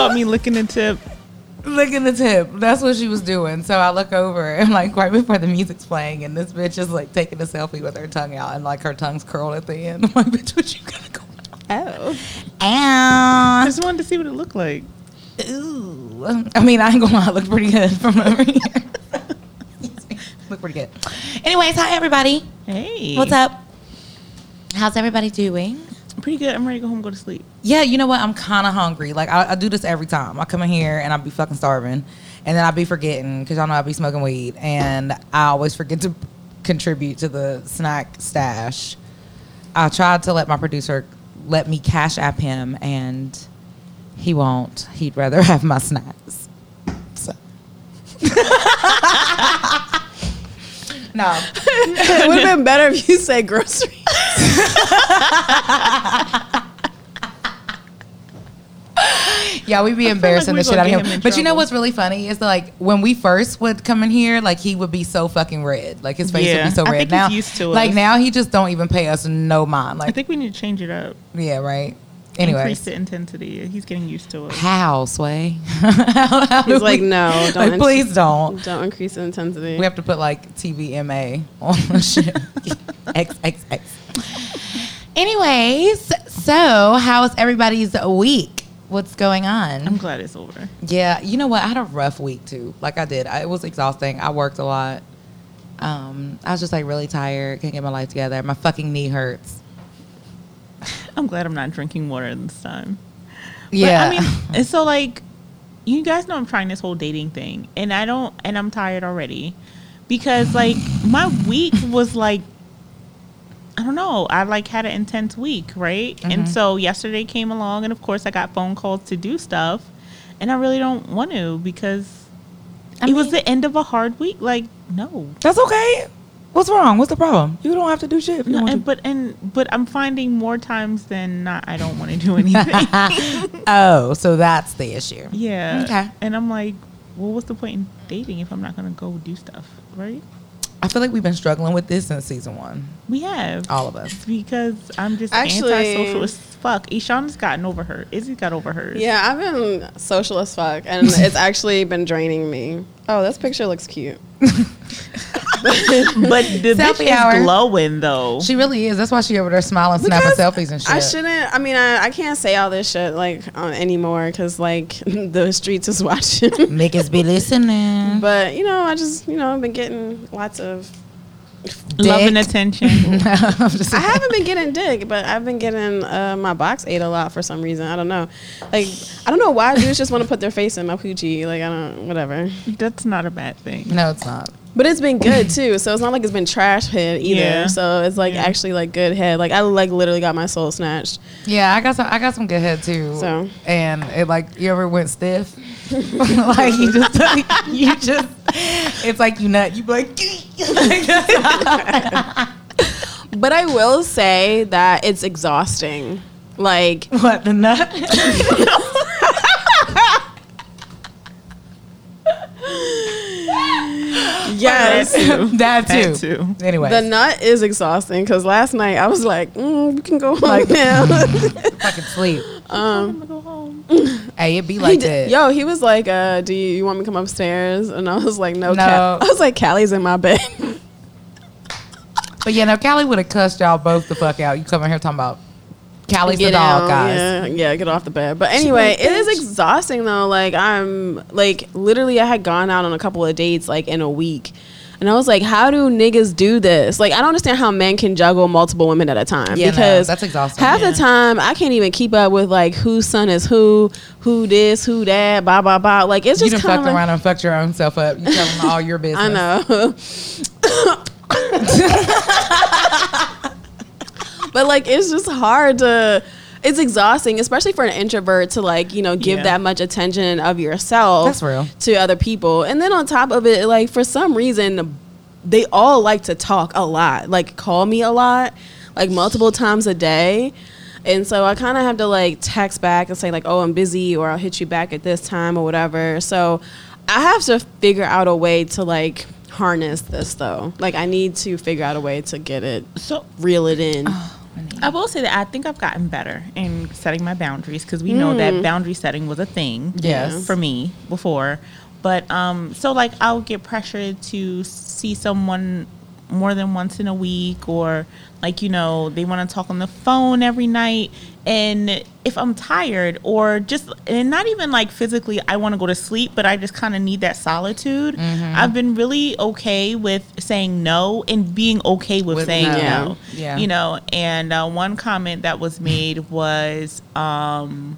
caught me licking the tip. licking the tip. That's what she was doing. So I look over and like right before the music's playing, and this bitch is like taking a selfie with her tongue out, and like her tongue's curled at the end. I'm like, bitch, what you got going Oh. I just wanted to see what it looked like. Ooh. I mean, I ain't gonna lie, it looked pretty good from over here. look pretty good. Anyways, hi everybody. Hey, What's up? How's everybody doing? Pretty good. I'm ready to go home and go to sleep. Yeah, you know what? I'm kind of hungry. Like I, I do this every time. I come in here and I'll be fucking starving, and then I'll be forgetting because y'all know I'll be smoking weed, and I always forget to contribute to the snack stash. I tried to let my producer let me cash app him, and he won't. He'd rather have my snacks. So. no, it would have been better if you said grocery. Yeah, we'd be embarrassing we the shit out of him. him in but you know what's really funny is that, like when we first would come in here, like he would be so fucking red, like his face Yeah, would be so I red. think now, he's used to like us. now he just don't even pay us no mind. Like I think we need to change it up. yeah, right. Anyway, increase the intensity. He's getting used to it. how sway? How- how He's like, we- no, don't. like, int- please don't. Don't increase the intensity. We have to put like TVMA on the shit. XXX. Anyways, so how is everybody's week? What's going on? I'm glad it's over. Yeah, you know what? I had a rough week too. Like I did. I, it was exhausting. I worked a lot. Um, I was just like really tired. Can't get my life together. My fucking knee hurts. I'm glad I'm not drinking water this time. But, Yeah. I mean, and so like, you guys know I'm trying this whole dating thing, and I don't, and I'm tired already, because like my week was like, I don't know, I like had an intense week, right? Mm-hmm. And so yesterday came along, and of course I got phone calls to do stuff, and I really don't want to because I it was the end of a hard week. Like, no, That's okay. What's wrong? What's the problem? You don't have to do shit. If you No, and, but and but I'm finding more times than not. I don't want to do anything. oh, so that's the issue. yeah. Okay. And I'm like, well, what's the point in dating if I'm not gonna go do stuff, right? I feel like we've been struggling with this since season one. We have All of us. because I'm just Actually- antisocial as fuck. Ishan's gotten over her. Izzy got over hers. yeah, I've been social as fuck, and it's actually been draining me. Oh, this picture looks cute. but the bitch Selfie is hour. glowing though. She really is. That's why she over there smiling, snapping Because selfies and shit. I shouldn't. I mean, I, I can't say all this shit like on anymore because like the streets is watching. Niggas be listening. but you know, I just you know I've been getting lots of. Love and attention. I'm I haven't been getting dick, but I've been getting uh, my box ate a lot for some reason. I don't know. Like I don't know why dudes just want to put their face in my poochie. Like I don't whatever. That's not a bad thing. No, it's not. But it's been good too. So it's not like it's been trash head either. Yeah. So it's like Yeah. actually like good head. Like I like literally got my soul snatched. Yeah, I got some. I got some good head too. So. and it like you ever went stiff, like you just you just it's like you nut. You be like, But I will say that it's exhausting. Like what the nut? yes. That too. that too. That too. Anyway, The nut is exhausting because last night I was like, mm, we can go home Like- now. fucking sleep. I'm gonna go home. Hey, it be He like did- that. yo, he was like, uh, "Do you, you want me to come upstairs?" And I was like, "No, No. Cal-" I was like, "Callie's in my bed." But yeah, no, Callie would have cussed y'all both the fuck out. You come in here talking about Callie's the Get dog, out, guys. Yeah, yeah, get off the bed. But anyway, it is exhausting though. Like I'm like literally, I had gone out on a couple of dates like in a week. And I was like, how do niggas do this? Like, I don't understand how men can juggle multiple women at a time. Yeah, no, because that's exhausting. Half Yeah. the time, I can't even keep up with like whose son is who, who this, who that, blah blah blah. Like, it's You just done kind fucked of. around and fucked your own self up. You tell them all your business. I know. but like it's just hard to it's exhausting especially for an introvert to like you know give Yeah. that much attention of yourself That's real. to other people and then on top of it like for some reason they all like to talk a lot like call me a lot like multiple times a day and so i kind of have to like text back and say like oh i'm busy or i'll hit you back at this time or whatever so i have to figure out a way to like harness this though like i need to figure out a way to get it So reel it in My knee. I will say that I think I've gotten better in setting my boundaries because we know that boundary setting was a thing Yes. for me before. But um, so like I'll get pressured to see someone more than once in a week, or like you know they want to talk on the phone every night. And if I'm tired, or just and not even like physically, I want to go to sleep, but I just kind of need that solitude. I've been really okay with saying no and being okay with, With saying no. Yeah. no. Yeah. You know, and uh, one comment that was made was, um,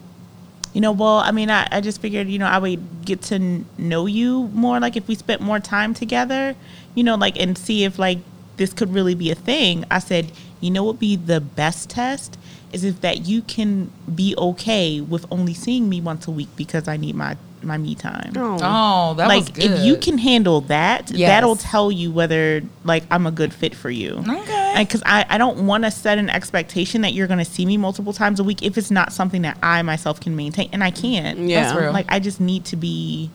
you know, well, I mean, I, I just figured, you know, I would get to know you more, like if we spent more time together, you know, like and see if like this could really be a thing. I said, you know, what would be the best test is if that you can be okay with only seeing me once a week because I need my my me time Oh. Oh, that was like good. if you can handle that Yes. that'll tell you whether like i'm a good fit for you Okay. Because I, I don't want to set an expectation that you're going to see me multiple times a week if it's not something that i myself can maintain and i can't Yeah. That's real. like i just need to be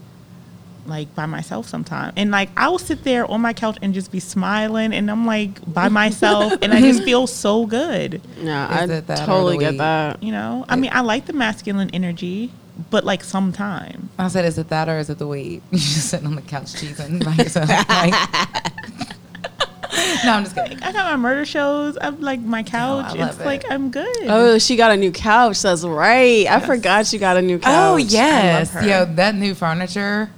like by myself sometime and like i will sit there on my couch and just be smiling and i'm like by myself and i just feel so good Yeah, Is I it that totally get that. you know i mean i like the masculine energy but like sometime I said, is it that or is it the weed? You're just sitting on the couch cheesing by yourself. Like, no, I'm just kidding. I got my murder shows. I'm like my couch. love it's it. like I'm good. Oh, she got a new couch. That's right. I forgot she got a new oh, couch. Oh yes, yo, that new furniture.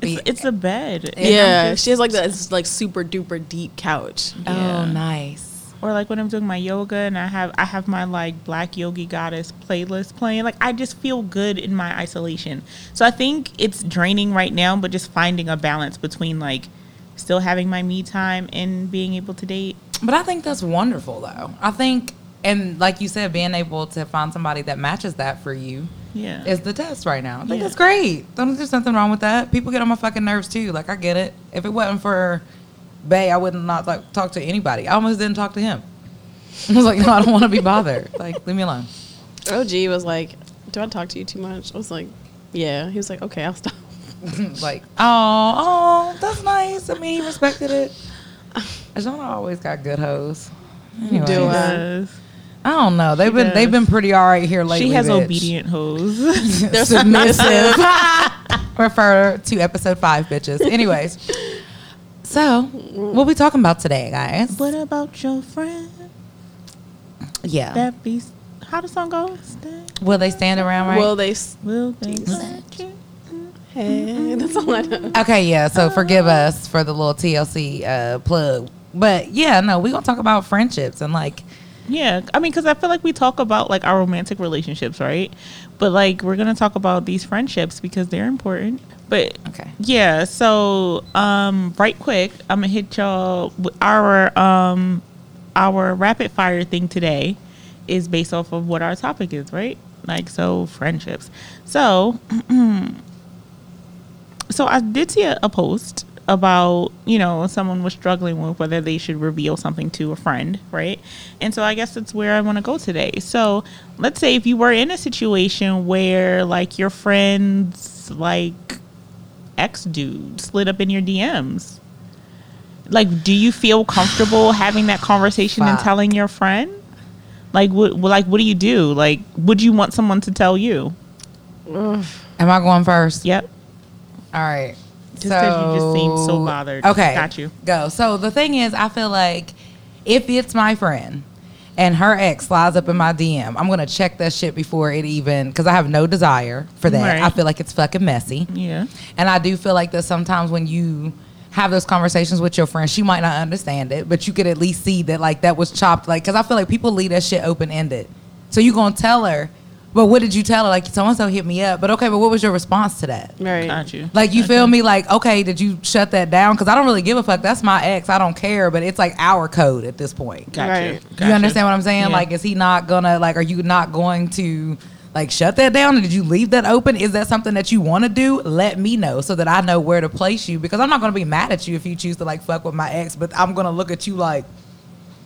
it's, it's a bed. Yeah, just- she has like this like super duper deep couch. oh, nice. or like when I'm doing my yoga and I have I have my like Black Yogi Goddess playlist playing. Like I just feel good in my isolation. So I think it's draining right now, but just finding a balance between like still having my me time and being able to date. But I think that's wonderful, though. I think, and like you said, being able to find somebody that matches that for you Yeah. is the test right now. I think Yeah. that's great. Don't there's nothing wrong with that. People get on my fucking nerves too. Like I get it. If it wasn't for Bay, I would not like talk to anybody. I almost didn't talk to him. I was like, no, I don't want to be bothered. Like, leave me alone. OG was like, "Do I talk to you too much?" I was like, "Yeah." He was like, "Okay, I'll stop." like, oh, oh, that's nice. I mean, he respected it. Jonah always got good hoes. Anyways, do, She does. I don't know. They've She been they've been pretty all right here lately. She has bitch. obedient hoes. They're submissive. Refer to episode five, bitches. Anyways, so what we talking about today, guys? what about your friend? Yeah. That be how the song goes? Will they stand around right? Will they? Will they let you? Hey, that's all I know. okay, yeah. So forgive us for the little TLC uh, plug, but yeah, no, we gonna talk about friendships and like Yeah, I mean, because I feel like we talk about like our romantic relationships, right? But like we're gonna talk about these friendships because they're important. But Okay. yeah. So um, right quick, I'm gonna hit y'all. with Our um, our rapid fire thing today is based off of what our topic is, right? Like so, friendships. So so I did see a, a post about you know someone was struggling with whether they should reveal something to a friend, right? And so I guess that's where I want to go today. So let's say if you were in a situation where like your friend's like ex dude slid up in your DMs. Like, do you feel comfortable having that conversation and telling your friend? Like, what? Like, what do you do? Like, would you want someone to tell you? Am I going first? Yep. All right. Just 'cause you just seem so bothered. Okay. Got you. Go. So the thing is, I feel like if it's my friend and her ex slides up in my DM, I'm gonna check that shit before it even because I have no desire for that. Right. I feel like it's fucking messy. Yeah. And I do feel like that sometimes when you have those conversations with your friend, she might not understand it, but you could at least see that like that was chopped. Like, cause I feel like people leave that shit open ended. So you gonna tell her, but what did you tell her? Like, so and so hit me up, but okay, but what was your response to that? Right. Got you. Like, you Got feel me? Like, okay, did you shut that down? Cause I don't really give a fuck. That's my ex. I don't care, but it's like our code at this point. Got Right. you. You Got understand what I'm saying? Yeah. Like, is he not gonna like? Are you not going to like shut that down? Or did you leave that open? Is that something that you want to do? Let me know so that I know where to place you because I'm not gonna be mad at you if you choose to like fuck with my ex, but I'm gonna look at you like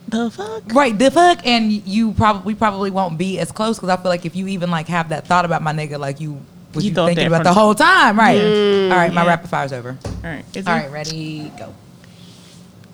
the fuck. right the fuck, and you probably we probably won't be as close because I feel like if you even like have that thought about my nigga, like you was You you, thinking about the whole time, right? All right, my Yeah. rapid fire's over. All right. Is All ready, go.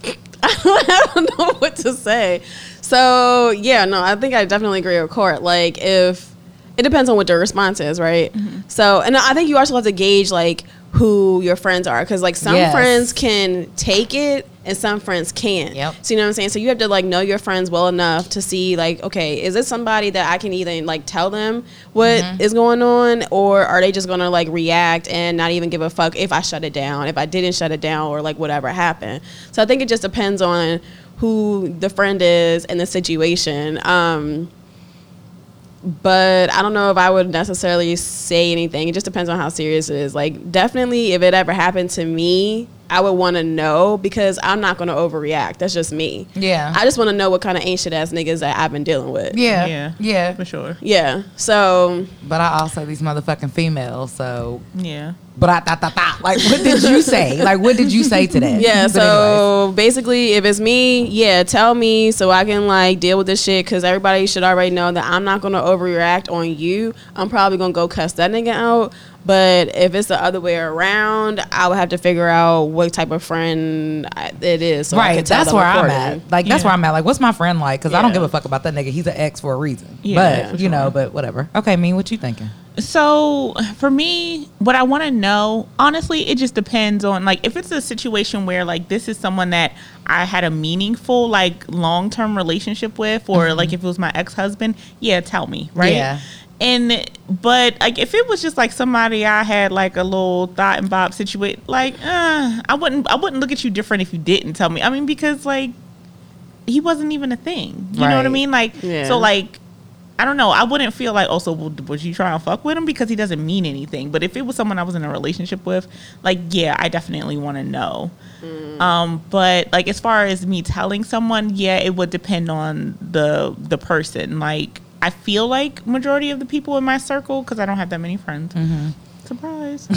I don't know what to say. So yeah, no, I think I definitely agree with Court. Like if it depends on what their response is, right? Mm-hmm. So and I think you also have to gauge like who your friends are because like some Yes. friends can take it and some friends can't. Yep. So you know what I'm saying? So you have to like know your friends well enough to see like, okay, is this somebody that I can either like tell them what is going on or are they just gonna like react and not even give a fuck if I shut it down, if I didn't shut it down or like whatever happened. So I think it just depends on who the friend is and the situation. Um but I don't know if I would necessarily say anything. It just depends on how serious it is. Like, definitely, if it ever happened to me, I would want to know because I'm not going to overreact. That's just me. Yeah. I just want to know what kind of ancient ass niggas that I've been dealing with. yeah, Yeah. yeah, For sure. Yeah. So, But I also these motherfucking females. So, Yeah. but I thought, thought, thought. Like, what did you say? Like, what did you say to that? yeah. But anyways. So, basically, if it's me, yeah, tell me so I can, like, deal with this shit because everybody should already know that I'm not going to overreact on you. I'm probably going to go cuss that nigga out. But if it's the other way around, I would have to figure out what type of friend I- it is. So right, can tell that's them where I'm at. Like, that's Yeah. where I'm at. Like, what's my friend like? Because I don't give a fuck about that nigga. He's an ex for a reason. Yeah, but for you know, but whatever. Okay, me, what you thinking? So for me, what I want to know, honestly, it just depends on like if it's a situation where like this is someone that I had a meaningful like long term relationship with, or like mm-hmm. if it was my ex husband, yeah, tell me, right? Yeah. And but like if it was just like somebody I had like a little thought and bob situation, like uh, I wouldn't I wouldn't look at you different if you didn't tell me. I mean because like he wasn't even a thing. You know what I mean? Like Yeah. so like I don't know. I wouldn't feel like, oh, so w- was you trying to fuck with him because he doesn't mean anything. But if it was someone I was in a relationship with, like, yeah, I definitely want to know. Um, but like as far as me telling someone, yeah, it would depend on the the person. Like, I feel like majority of the people in my circle, because I don't have that many friends. Surprise.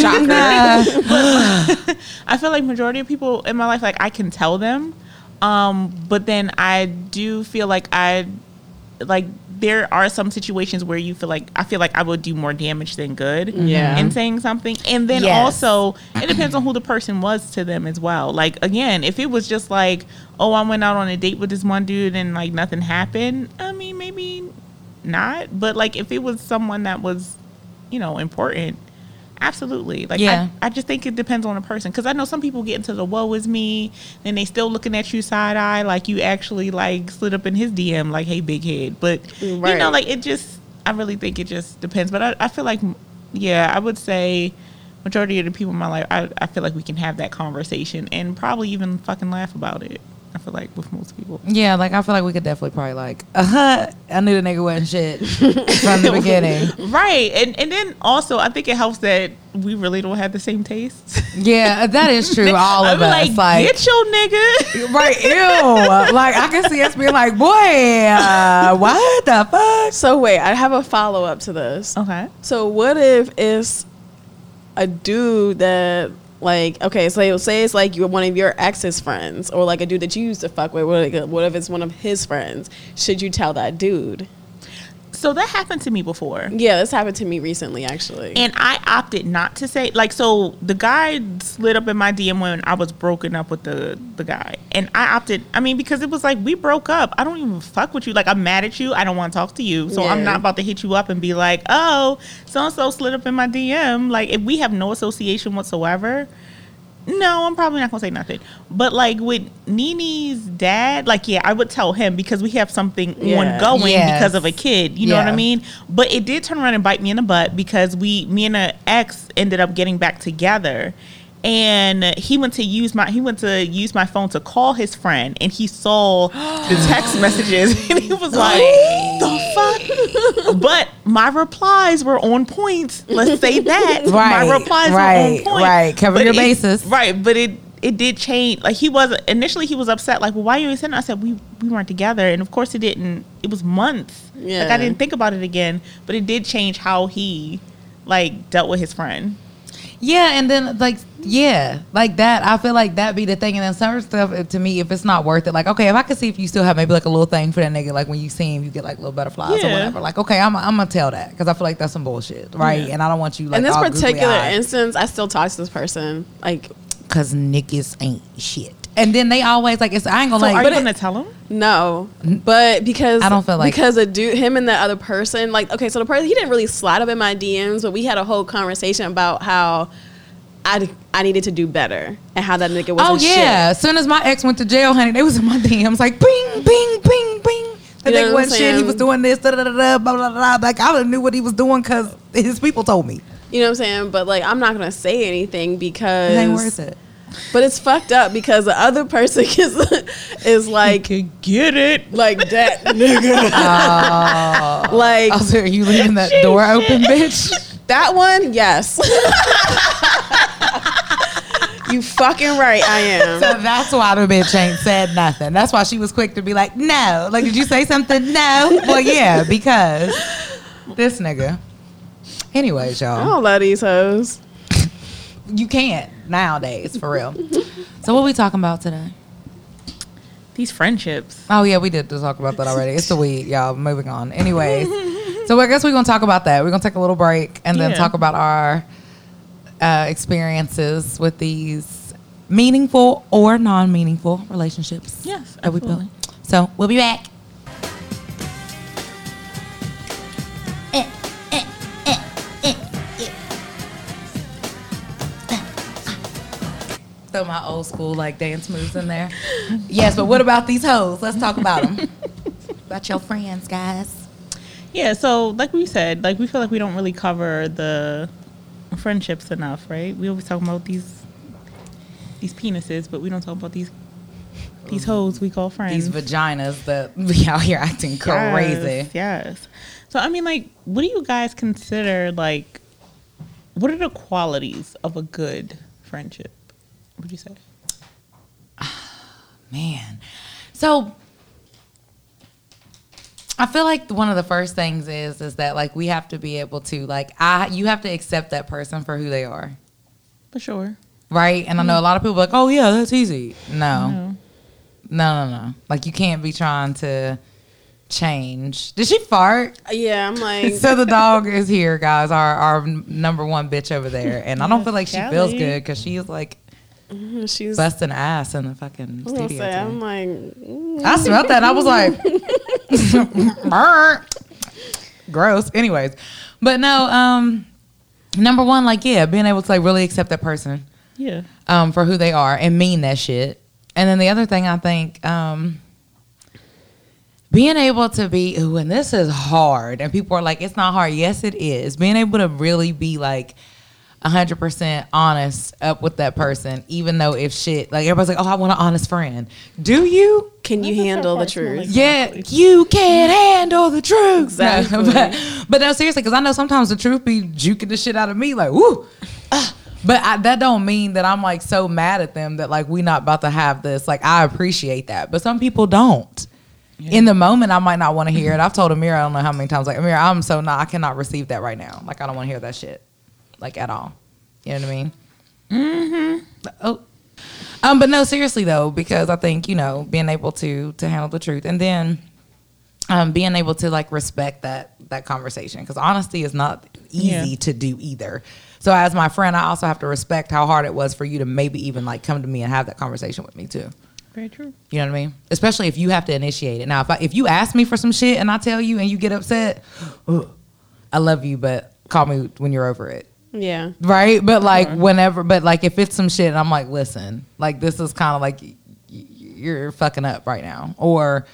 Shocker! I feel like majority of people in my life, like I can tell them, um, but then I do feel like I, like there are some situations where you feel like I feel like I would do more damage than good, mm-hmm. Yeah. in saying something, and then Yes. also it depends on who the person was to them as well. Like again, if it was just like, oh, I went out on a date with this one dude and like nothing happened, I mean maybe not, but like if it was someone that was, you know, important. Absolutely. Like Yeah. I, I just think it depends on the person because I know some people get into the woe is me, and they still looking at you side eye like you actually like slid up in his DM like hey big head, but you know like it just I really think it just depends. But I, I feel like yeah I would say majority of the people in my life I, I feel like we can have that conversation and probably even fucking laugh about it. I feel like with most people. Yeah, like I feel like we could definitely probably like, uh huh. I knew the nigga wasn't shit from the beginning. Right, and and then also I think it helps that we really don't have the same tastes. Yeah, that is true. All I'm of us, like, like, get your nigga. right? Ew. like I can see us being like, boy, uh, what the fuck? So, wait, I have a follow up to this. Okay. So what if it's a dude that like okay, so say it's like you're one of your ex's friends or like a dude that you used to fuck with. What if- it's one of his friends? Should you tell that dude? So that happened to me before. Yeah, this happened to me recently actually. And I opted not to say like so the guy slid up in my DM when I was broken up with the the guy. And I opted I mean because it was like we broke up. I don't even fuck with you. Like I'm mad at you. I don't want to talk to you. So I'm not about to hit you up and be like, "Oh, so and so slid up in my DM." Like if we have no association whatsoever, no, I'm probably not gonna say nothing. But like with Nini's dad, like yeah, I would tell him because we have something Yeah. ongoing Yes. because of a kid. You know what I mean? But it did turn around and bite me in the butt because we, me and an ex, ended up getting back together. And he went to use my he went to use my phone to call his friend, and he saw the text messages, and he was like, "The fuck!" But my replies were on point. Let's say that Right, my replies right, were on point. right. Cover But your it- bases. Right, but it it did change. Like he was initially he was upset. Like, well, why are you sending? I said we we weren't together, and of course it didn't. It was months. yeah. Like I didn't think about it again, but it did change how he like dealt with his friend. Yeah, and then like yeah, like that. I feel like that be the thing, and then some stuff uh, to me, if it's not worth it, like okay, if I could see if you still have maybe like a little thing for that nigga, like when you see him, you get like little butterflies or whatever. Like okay, I'm I'm gonna tell that because I feel like that's some bullshit, right? Yeah. And I don't want you like in this particular instance, I still talk to this person. Like Cause niggas ain't shit. And then they always like it's. I ain't gonna So like. are you gonna tell him? No, but because I don't feel like- because a dude, him and the other person, like okay, so the person he didn't really slide up in my DMs, but we had a whole conversation about how I I needed to do better and how that nigga was. oh yeah. As soon as my ex went to jail, honey, they was in my DMs like bing, bing, bing, bing. The You know nigga what wasn't shit. He was doing this, da da da da, blah blah blah. Like I knew what he was doing because his people told me. You know what I'm saying? But like, I'm not gonna say anything because It ain't worth it. But it's fucked up because the other person is is like Could get it. like that nigga. Oh. like I was like, are you leaving that door open, bitch? that one, yes. you fucking right, I am. So that's why the bitch ain't said nothing. That's why she was quick to be like, no. Like, did you say something? No. Well, yeah, because this nigga. Anyways, y'all, don't love these hoes. you can't nowadays, for real. So what we talking about today? These friendships. Oh yeah, we did talk about that already. It's the weed, y'all. Moving on. Anyways, so I guess we're gonna talk about that. We're gonna take a little break and then Yeah. talk about our uh, experiences with these meaningful or non-meaningful relationships. Yes, that we built. So we'll be back. Throw my old school like dance moves in there. yes, but what about these hoes? Let's talk about them. about your friends, guys. Yeah, so like we said, like we feel like we don't really cover the friendships enough, right? We always talk about these these penises, but we don't talk about these these hoes we call friends. These vaginas that be out here acting crazy. Yes, yes. So I mean, like, what do you guys consider like? What are the qualities of a good friendship? Would you say? Man. So I feel like one of the first things is is that like we have to be able to like I you have to accept that person for who they are. For sure. Right? And I know a lot of people are like, "Oh yeah, that's easy." No. No. No, no, no. Like you can't be trying to change. Did she fart? Uh, yeah, I'm like so the dog is here, guys. Our our number one bitch over there, and I don't feel like she feels good because she's like she's busting ass in the fucking I was gonna studio. say, today. I'm like, mm. I smelled that. I was like, gross. Anyways, but no. Um, number one, like yeah, being able to like really accept that person Yeah. um for who they are and mean that shit. And then the other thing I think um being able to be ooh, and this is hard, and people are like, it's not hard. Yes, it is. Being able to really be like. 100% honest up with that person even though if shit like everybody's like oh i want an honest friend do you can you handle the truth? like- yeah, you can't handle the truth. Exactly. No, but, but no, seriously, because I know sometimes the truth be juking the shit out of me, like woo. ah. But I, that don't mean that I'm like so mad at them that like we not about to have this. Like I appreciate that, but some people don't. In the moment, I might not want to hear it. I've told Amira, I don't know how many times, like Amira, I'm so not. I cannot receive that right now. Like I don't want to hear that shit, like at all. You know what I mean? Mm-hmm. Oh, um, but no, seriously though, because I think you know being able to to handle the truth, and then um, being able to like respect that that conversation, because honesty is not easy Yeah. to do either. So as my friend, I also have to respect how hard it was for you to maybe even like come to me and have that conversation with me too. Very true. You know what I mean? Especially if you have to initiate it. Now, if I, if you ask me for some shit and I tell you and you get upset, ugh, I love you, but call me when you're over it Yeah. right? But like whenever, but like if it's some shit, I'm like, listen, like this is kind of like you're fucking up right now, or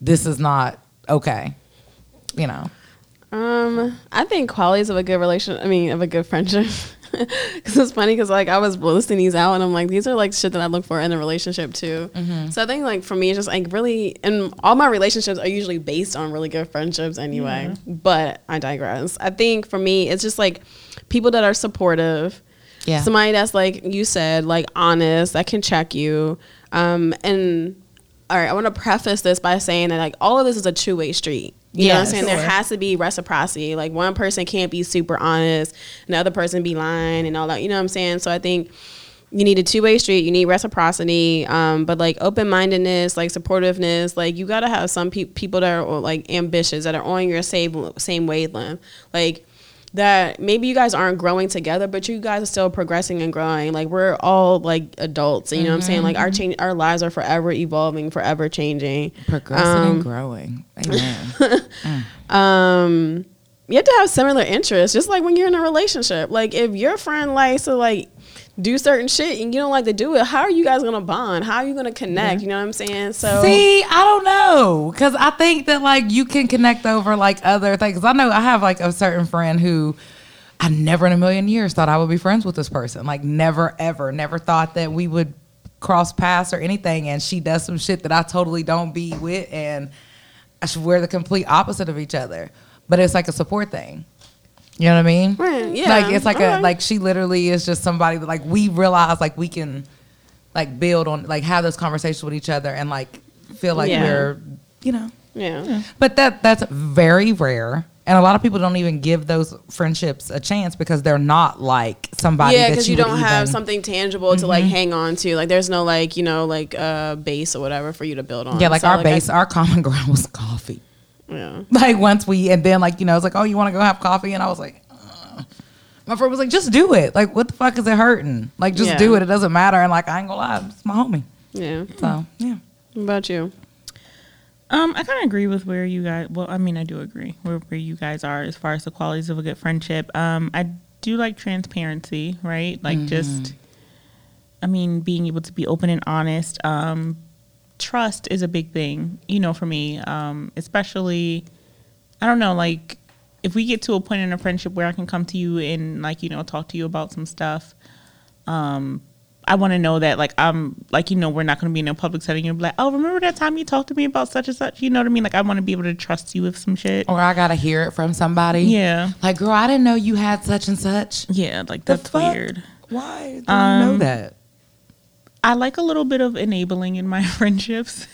this is not okay, you know. Um, I think qualities of a good relation. I mean, of a good friendship. Because it's funny because like I was listing these out and I'm like these are like shit that I look for in a relationship too. So I think like for me it's just like really and all my relationships are usually based on really good friendships anyway. But I digress. I think for me it's just like people that are supportive. Yeah. Somebody that's like you said like honest that can check you. Um, and all right, I want to preface this by saying that like all of this is a two way street. You know what I'm Yeah, saying? There has to be reciprocity. Like one person can't be super honest, and the other person be lying and all that. You know what I'm saying? So I think you need a two way street. You need reciprocity, um, but like open mindedness, like supportiveness. Like you gotta have some pe- people that are like ambitious that are on your same same wavelength. Like that maybe you guys aren't growing together, but you guys are still progressing and growing. Like we're all like adults, you know what I'm saying? Like our change, our lives are forever evolving, forever changing. Progressing Um, and growing. Amen. um you have to have similar interests just like when you're in a relationship like if your friend likes to like do certain shit and you don't like to do it how are you guys gonna bond how are you gonna connect you know what i'm saying so See, I don't know, because I think that like you can connect over like other things. I know I have like a certain friend who I never in a million years thought I would be friends with this person. Like never, ever, never thought that we would cross paths or anything. And she does some shit that I totally don't be with, and I should wear the complete opposite of each other. But it's like a support thing. You know what I mean? Right, yeah. Like it's like a Alright. like she literally is just somebody that like we realize like we can like build on like have those conversations with each other and like feel like Yeah. we're you know yeah but that that's very rare and a lot of people don't even give those friendships a chance because they're not like somebody yeah because you, you, don't have even- something tangible to like hang on to like there's no like you know like uh base or whatever for you to build on yeah like So, our I- base our common ground was coffee yeah like once we and then like you know it's like oh you want to go have coffee and i was like uh. my friend was like just do it like what the fuck is it hurting like just Yeah. do it it doesn't matter and like i ain't gonna lie it's my homie yeah so yeah what about you Um, I kind of agree with where you guys. Well, I mean, I do agree where where you guys are as far as the qualities of a good friendship. Um, I do like transparency, right? Like just, I mean, being able to be open and honest. Um, trust is a big thing, you know, for me. Um, especially, I don't know, like if we get to a point in a friendship where I can come to you and like you know talk to you about some stuff. Um, I want to know that, like, I'm like, you know, we're not going to be in a public setting. You'll be like, oh, remember that time you talked to me about such and such? You know what I mean? Like, I want to be able to trust you with some shit. or i gotta hear it from somebody Yeah. like girl i didn't know you had such and such Yeah, like The that's fuck? weird. why do you know Um, that I like a little bit of enabling in my friendships.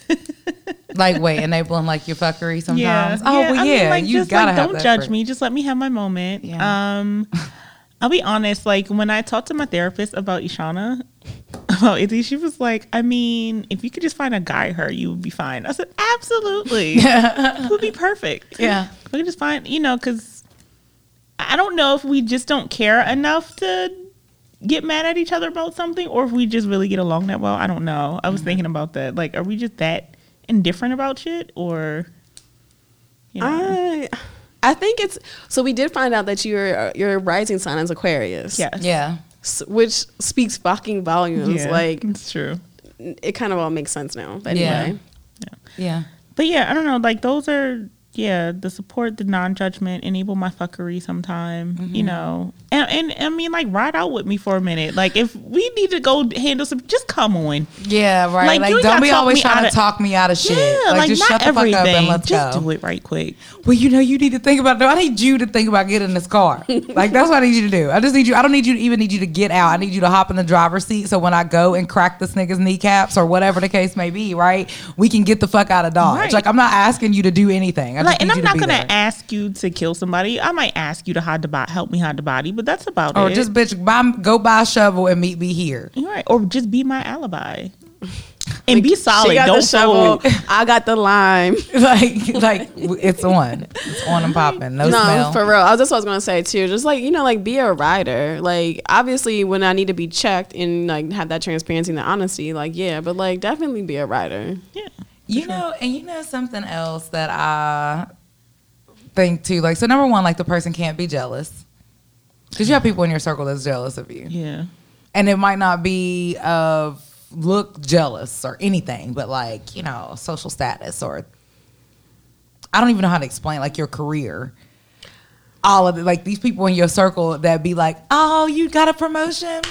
Like wait, enabling like your fuckery sometimes. yeah. Oh well, I yeah. mean, like, you just gotta like, have don't judge for- me. Just let me have my moment. Yeah. Um, I'll be honest. Like when I talked to my therapist about Ishana, about Izzy, she was like, "I mean, if you could just find a guy her, you would be fine." I said, "Absolutely, it would be perfect." Yeah. we could just find, you know, because I don't know if we just don't care enough to get mad at each other about something, or if we just really get along that well. I don't know. I was Mm-hmm. thinking about that. Like, are we just that indifferent about shit, or you know? I I think it's so. We did find out that your your rising sign is Aquarius. yes, Yeah. s- which speaks fucking volumes. Yeah, Like it's true. it kind of all makes sense now. But Yeah. anyway, Yeah. But yeah, I don't know. Like those are yeah, the support, the non judgment, enable my fuckery sometime. Mm-hmm. You know, and and I mean like ride out with me for a minute. Like if we need to go handle some, just come on. Yeah, right. Like, Like, don't be always trying to outta- talk me out of shit. Yeah, like, like, just shut the fuck up and let's just go. do it right quick. Well, you know, you need to think about. No, I need you to think about getting in this car. like that's what I need you to do. I just need you. I don't need you to even need you to get out. I need you to hop in the driver's seat. So when I go and crack this nigga's kneecaps or whatever the case may be, right, we can get the fuck out of Dodge. Right. Like I'm not asking you to do anything. I Like, and I'm not gonna there. ask you to kill somebody. I might ask you to hide the body, help me hide the body, but that's about Or it. Or just bitch, buy, go buy a shovel and meet me here. You're right. Or just be my alibi. And be solid. got Don't the shovel. I got the lime. like, like it's on. It's on and popping. No, No, smell. for real. I was just what I was gonna say too. Just like you know, like be a rider. Like obviously, when I need to be checked and like have that transparency and the honesty, like yeah, but like definitely be a rider. Yeah. You know, and you know something else that I think too. Like, so number one, like the person can't be jealous because you have people in your circle that's jealous of you, Yeah. and it might not be of look jealous or anything, but like you know, social status or I don't even know how to explain like your career. All of it, like these people in your circle that be like, "Oh, you got a promotion?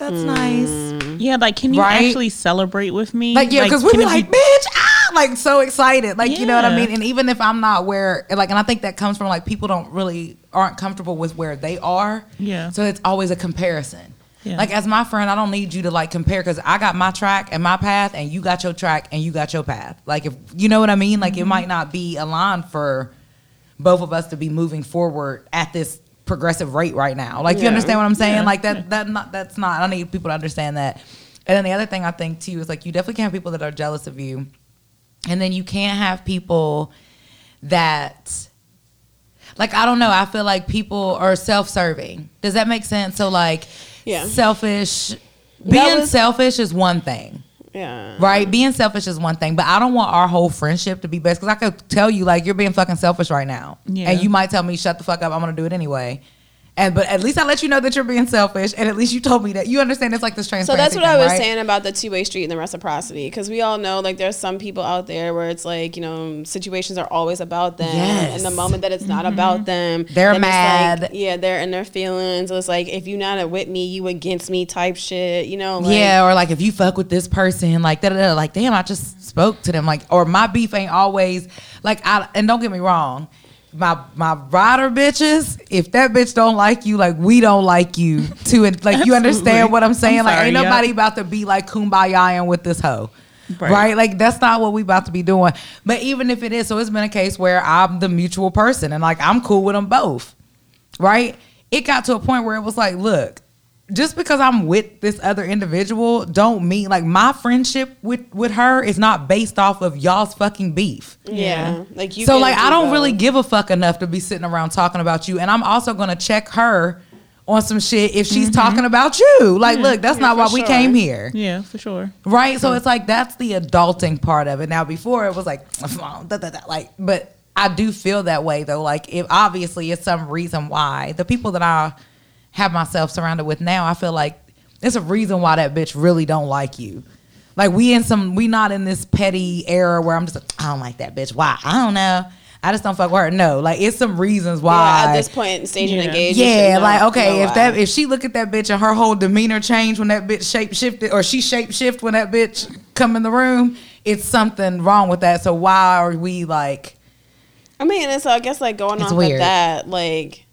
That's nice." Yeah, like can you Right? actually celebrate with me? Like yeah, because we can be it like, bitch, ah, like so excited, like you know what I mean. And even if I'm not where, like, and I think that comes from like people don't really aren't comfortable with where they are. Yeah. So it's always a comparison. Yeah. Like as my friend, I don't need you to like compare because I got my track and my path, and you got your track and you got your path. Like if you know what I mean, like it might not be aligned for both of us to be moving forward at this progressive rate right now. Like you understand what I'm saying? Yeah. Like that that not that's not I need people to understand that. And then the other thing I think too is like you definitely can't have people that are jealous of you. And then you can't have people that like I don't know. I feel like people are self-serving. Does that make sense? So like, Yeah. selfish. Being was- selfish is one thing. Yeah. Right, being selfish is one thing, but I don't want our whole friendship to be best because I could tell you like you're being fucking selfish right now, Yeah. and you might tell me shut the fuck up. I'm gonna do it anyway, and but at least I let you know that you're being selfish, and at least you told me that you understand. It's like this So transparency. that's what I was right? saying about the two way street and the reciprocity, because we all know like there's some people out there where it's like you know situations are always about them, Yes. and the moment that it's not mm-hmm. about them, They're mad. Like, yeah, they're in their feelings. It's like if you're not with me, you against me type shit. You know? Like, yeah, or like if you fuck with this person, like that, like damn, I just spoke to them, like or my beef ain't always like I. And don't get me wrong, my my rider bitches, if that bitch don't like you, like we don't like you too, and like you understand what I'm saying? I'm like sorry, ain't yeah. nobody about to be like kumbaya with this hoe. Right. Right. Like that's not what we about to be doing. But even if it is, so it's been a case where I'm the mutual person and like I'm cool with them both. Right? It got to a point where it was like, look, just because I'm with this other individual don't mean like my friendship with with her is not based off of y'all's fucking beef. yeah, like you. so can like I do don't both. really give a fuck enough to be sitting around talking about you and I'm also going to check her on some shit if she's talking about you. Like look, that's Mm-hmm. Yeah, not why for we came here. Yeah, for sure. Right? So it's like that's the adulting part of it. Now before it was like like but I do feel that way though. Like if obviously it's some reason why the people that I have myself surrounded with now, I feel like there's a reason why that bitch really don't like you. Like we in some we not in this petty era where I'm just like, I don't like that bitch. Why? I don't know. I just don't fuck with her. No, like it's some reasons why. Yeah, at this point in stage and Yeah. engage. you Yeah, know- like okay, know if why. that if she look at that bitch and her whole demeanor changed when that bitch shape shifted or she shape shift when that bitch come in the room, it's something wrong with that. So why are we like I mean, and so I guess like going on with that, like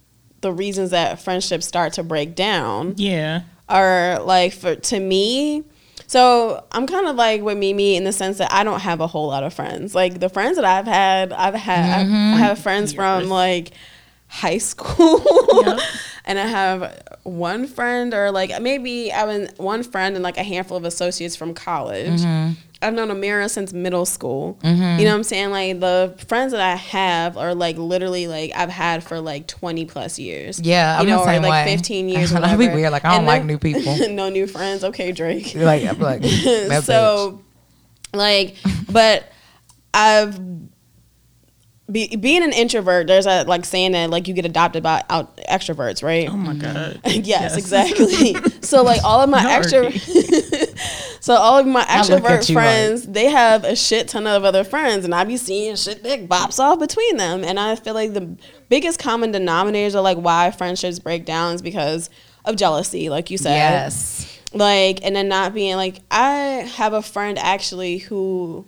the reasons that friendships start to break down Yeah. are like for to me. So I'm kind of like with Mimi in the sense that I don't have a whole lot of friends. Like the friends that I've had, I've had Mm-hmm. I have friends from like high school, Yep. and I have one friend or like maybe I have one friend and like a handful of associates from college. Mm-hmm. I've known Amira since middle school. You know what I'm saying? Like the friends that I have are like literally like I've had for like 20 plus years. Yeah, I'm you know, or like way. 15 years. That'd be weird, like, I don't And like new people. no new friends. Okay, Drake. like I'm like so, like, but I've be, being an introvert. There's a like saying that like you get adopted by out extroverts, right? Oh my god. yes, exactly. so like all of my extra, so all of my I look at extrovert friends, they have a shit ton of other friends, and I be seeing shit that bops off between them, and I feel like the biggest common denominators are like why friendships break down is because of jealousy, like you said yes. like and then not being like i have a friend actually who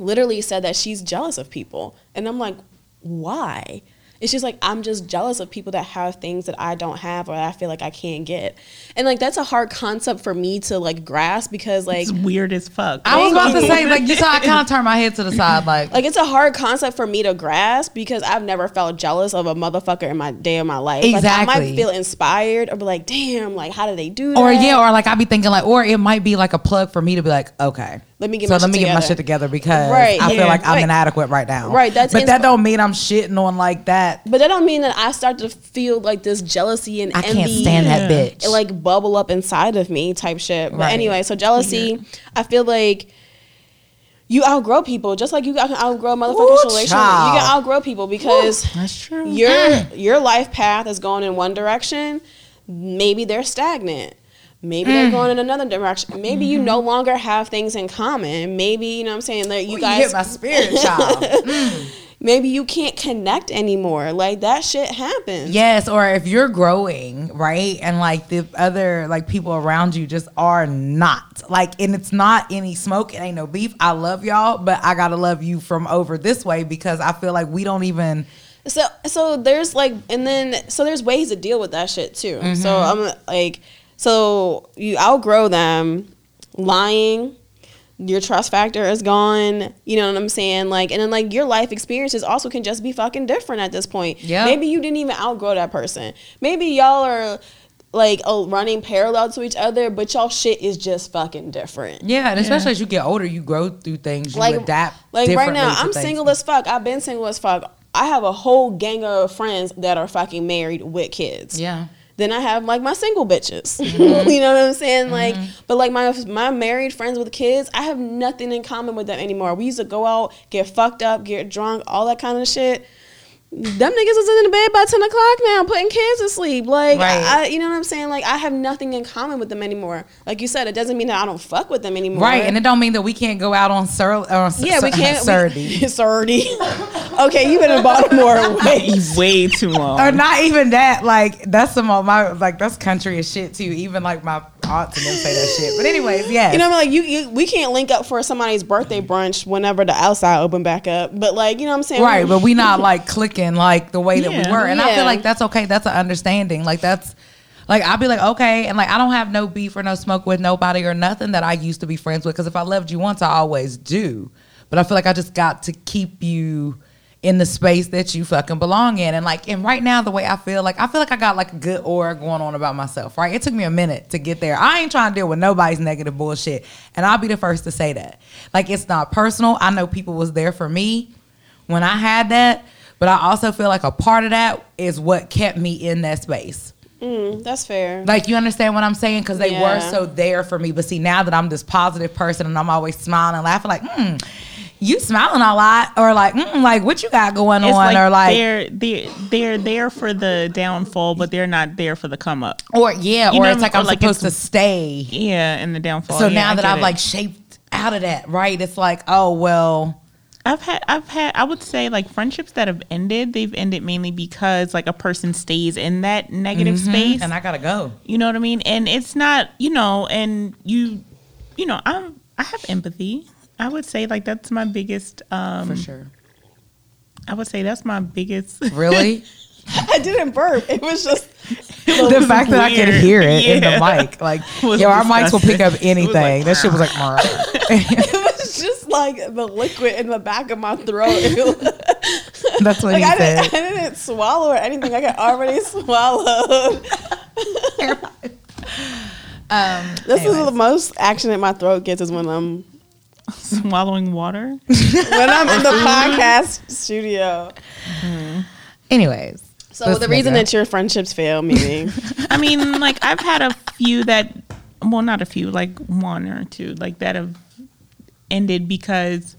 literally said that she's jealous of people and i'm like why it's just like i'm just jealous of people that have things that i don't have or i feel like i can't get and like that's a hard concept for me to like grasp because like It's weird as fuck. I was about to say like you saw I kind of turned my head to the side like like it's a hard concept for me to grasp because I've never felt jealous of a motherfucker in my day of my life. Like I might feel inspired or be like, damn, like how do they do that? or yeah, or like I'd be thinking like, or it might be like a plug for me to be like, okay, Let me get so my let shit me get my shit together because Right, I feel like I'm Right. inadequate right now. Right, that's but that don't mean I'm shitting on like that. But that don't mean that I start to feel like this jealousy and I envy. can't stand that bitch. It like bubble up inside of me type shit. But Right. anyway, so jealousy, I feel like you outgrow people just like you got to outgrow motherfucking Ooh, relationship. You can outgrow people because That's true. your mm. your life path is going in one direction. Maybe they're stagnant. Maybe Mm. they're going in another direction. Maybe you no longer have things in common. Maybe you know what I'm saying that you Ooh, guys hit my spirit, child. maybe you can't connect anymore. Like that shit happens. Yes, or if you're growing, right, and like the other like people around you just are not like, and it's not any smoke, it ain't no beef. I love y'all, but I gotta love you from over this way because I feel like we don't even. So so there's like and then so there's ways to deal with that shit too. Mm-hmm. So I'm like so you outgrow them lying your trust factor is gone you know what i'm saying like and then like your life experiences also can just be fucking different at this point Yeah. maybe you didn't even outgrow that person maybe y'all are like oh, running parallel to each other but y'all shit is just fucking different Yeah, and especially as you get older, you grow through things, you like adapt. Like right now, I'm things. single as fuck. I've been single as fuck I have a whole gang of friends that are fucking married with kids. Yeah. Then I have like my single bitches. Mm-hmm. you know what I'm saying? Like, but like my my married friends with kids, I have nothing in common with them anymore. We used to go out, get fucked up, get drunk, all that kind of shit. Them niggas is in the bed by ten o'clock now, putting kids to sleep. Like, Right. I, you know what I'm saying? Like, I have nothing in common with them anymore. Like you said, it doesn't mean that I don't fuck with them anymore. Right, and it don't mean that we can't go out on sur- uh, on yeah, we can't. Surdy. Surdy. okay, you been in Baltimore way. Way too long. or not even that. Like that's some of my like that's country as shit too. Even like my aunts and them say that shit. But anyways, yeah. You know, what I mean? like you, you, we can't link up for somebody's birthday brunch whenever the outside open back up. But like, you know what I'm saying? Right, but we not like clicking like the way that we were. And I feel like that's okay. That's an understanding. Like that's like I'll be like, okay, and like I don't have no beef or no smoke with nobody or nothing that I used to be friends with. Because if I loved you once, I always do. But I feel like I just got to keep you in the space that you fucking belong in. And like and right now the way I feel, like I feel like I got like a good aura going on about myself, right? It took me a minute to get there. I ain't trying to deal with nobody's negative bullshit. And I'll be the first to say that. Like it's not personal. I know people was there for me when I had that, but I also feel like a part of that is what kept me in that space. Mm, that's fair. Like you understand what I'm saying? Because they were so there for me. But see, now that I'm this positive person and I'm always smiling and laughing, like, hmm, you smiling a lot, or like, mm, like what you got going It's on, like, or like, they're they're they're there for the downfall, but they're not there for the come up. or yeah, You or it's like or I'm like supposed to stay. Yeah, in the downfall. So Yeah, now I that I've it. like shaped out of that, right? It's like, oh well, I've had I've had I would say like friendships that have ended, they've ended mainly because like a person stays in that negative space. Mm-hmm. and I gotta go. you know what I mean? And it's not, you know, and you you know, I'm I have empathy. I would say like that's my biggest um For sure. I would say that's my biggest Really? I didn't burp. It was just. the fact that I could hear it in the mic, like, Was yo, our mics will pick up disgusting. It was anything. like, that shit was like, "Marr." It was just like the liquid in the back of my throat. that's what like he I said. didn't, I didn't swallow or anything. I got already swallowed. Um, This is the most action that my throat gets is when I'm swallowing water. when I'm in the podcast studio. Mm-hmm. anyways. So this the reason that your friendships fail, meaning I mean, like I've had a few that, well, not a few, like one or two, like that have ended because,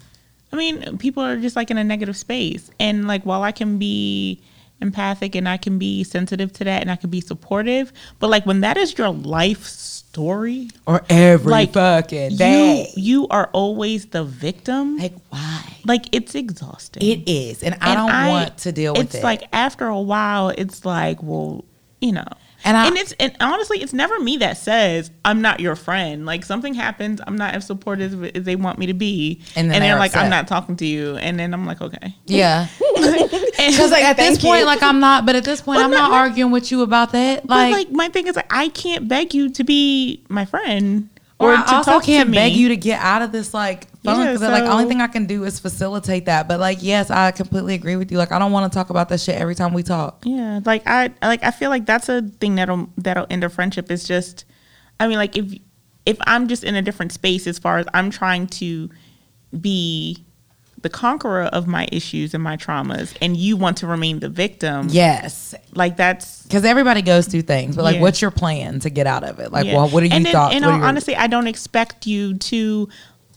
I mean, people are just like in a negative space, and like while I can be empathic and I can be sensitive to that and I can be supportive, but like when that is your life story, or every like fucking you day. you are always the victim. like why? Like it's exhausting. It is, and I And don't want to deal with it's it. like after a while, it's like, well, you know. And I, And, it's and honestly, it's never me that says I'm not your friend. Like something happens, I'm not as supportive as they want me to be, And and, they're they're like, upset. I'm not talking to you, and then I'm like, okay. yeah, And because like at this thank point, like I'm not. But at this point, But I'm not- not arguing with you about that. but Like, like my thing is like I can't beg you to be my friend or or, I to also can't beg you to get out of this like funk. Yeah, 'cause, like so- only thing I can do is facilitate that. But like, yes, I completely agree with you. Like, I don't want to talk about that shit every time we talk. Yeah, like I like I feel like that's a thing that'll that'll end a friendship. Is just, I mean, like if if I'm just in a different space as far as I'm trying to be the conqueror of my issues and my traumas, and you want to remain the victim. Yes, like that's because everybody goes through things. But like, Yeah. what's your plan to get out of it? Like, yeah. well, what are you and then, thoughts? And What are your- honestly, I don't expect you to.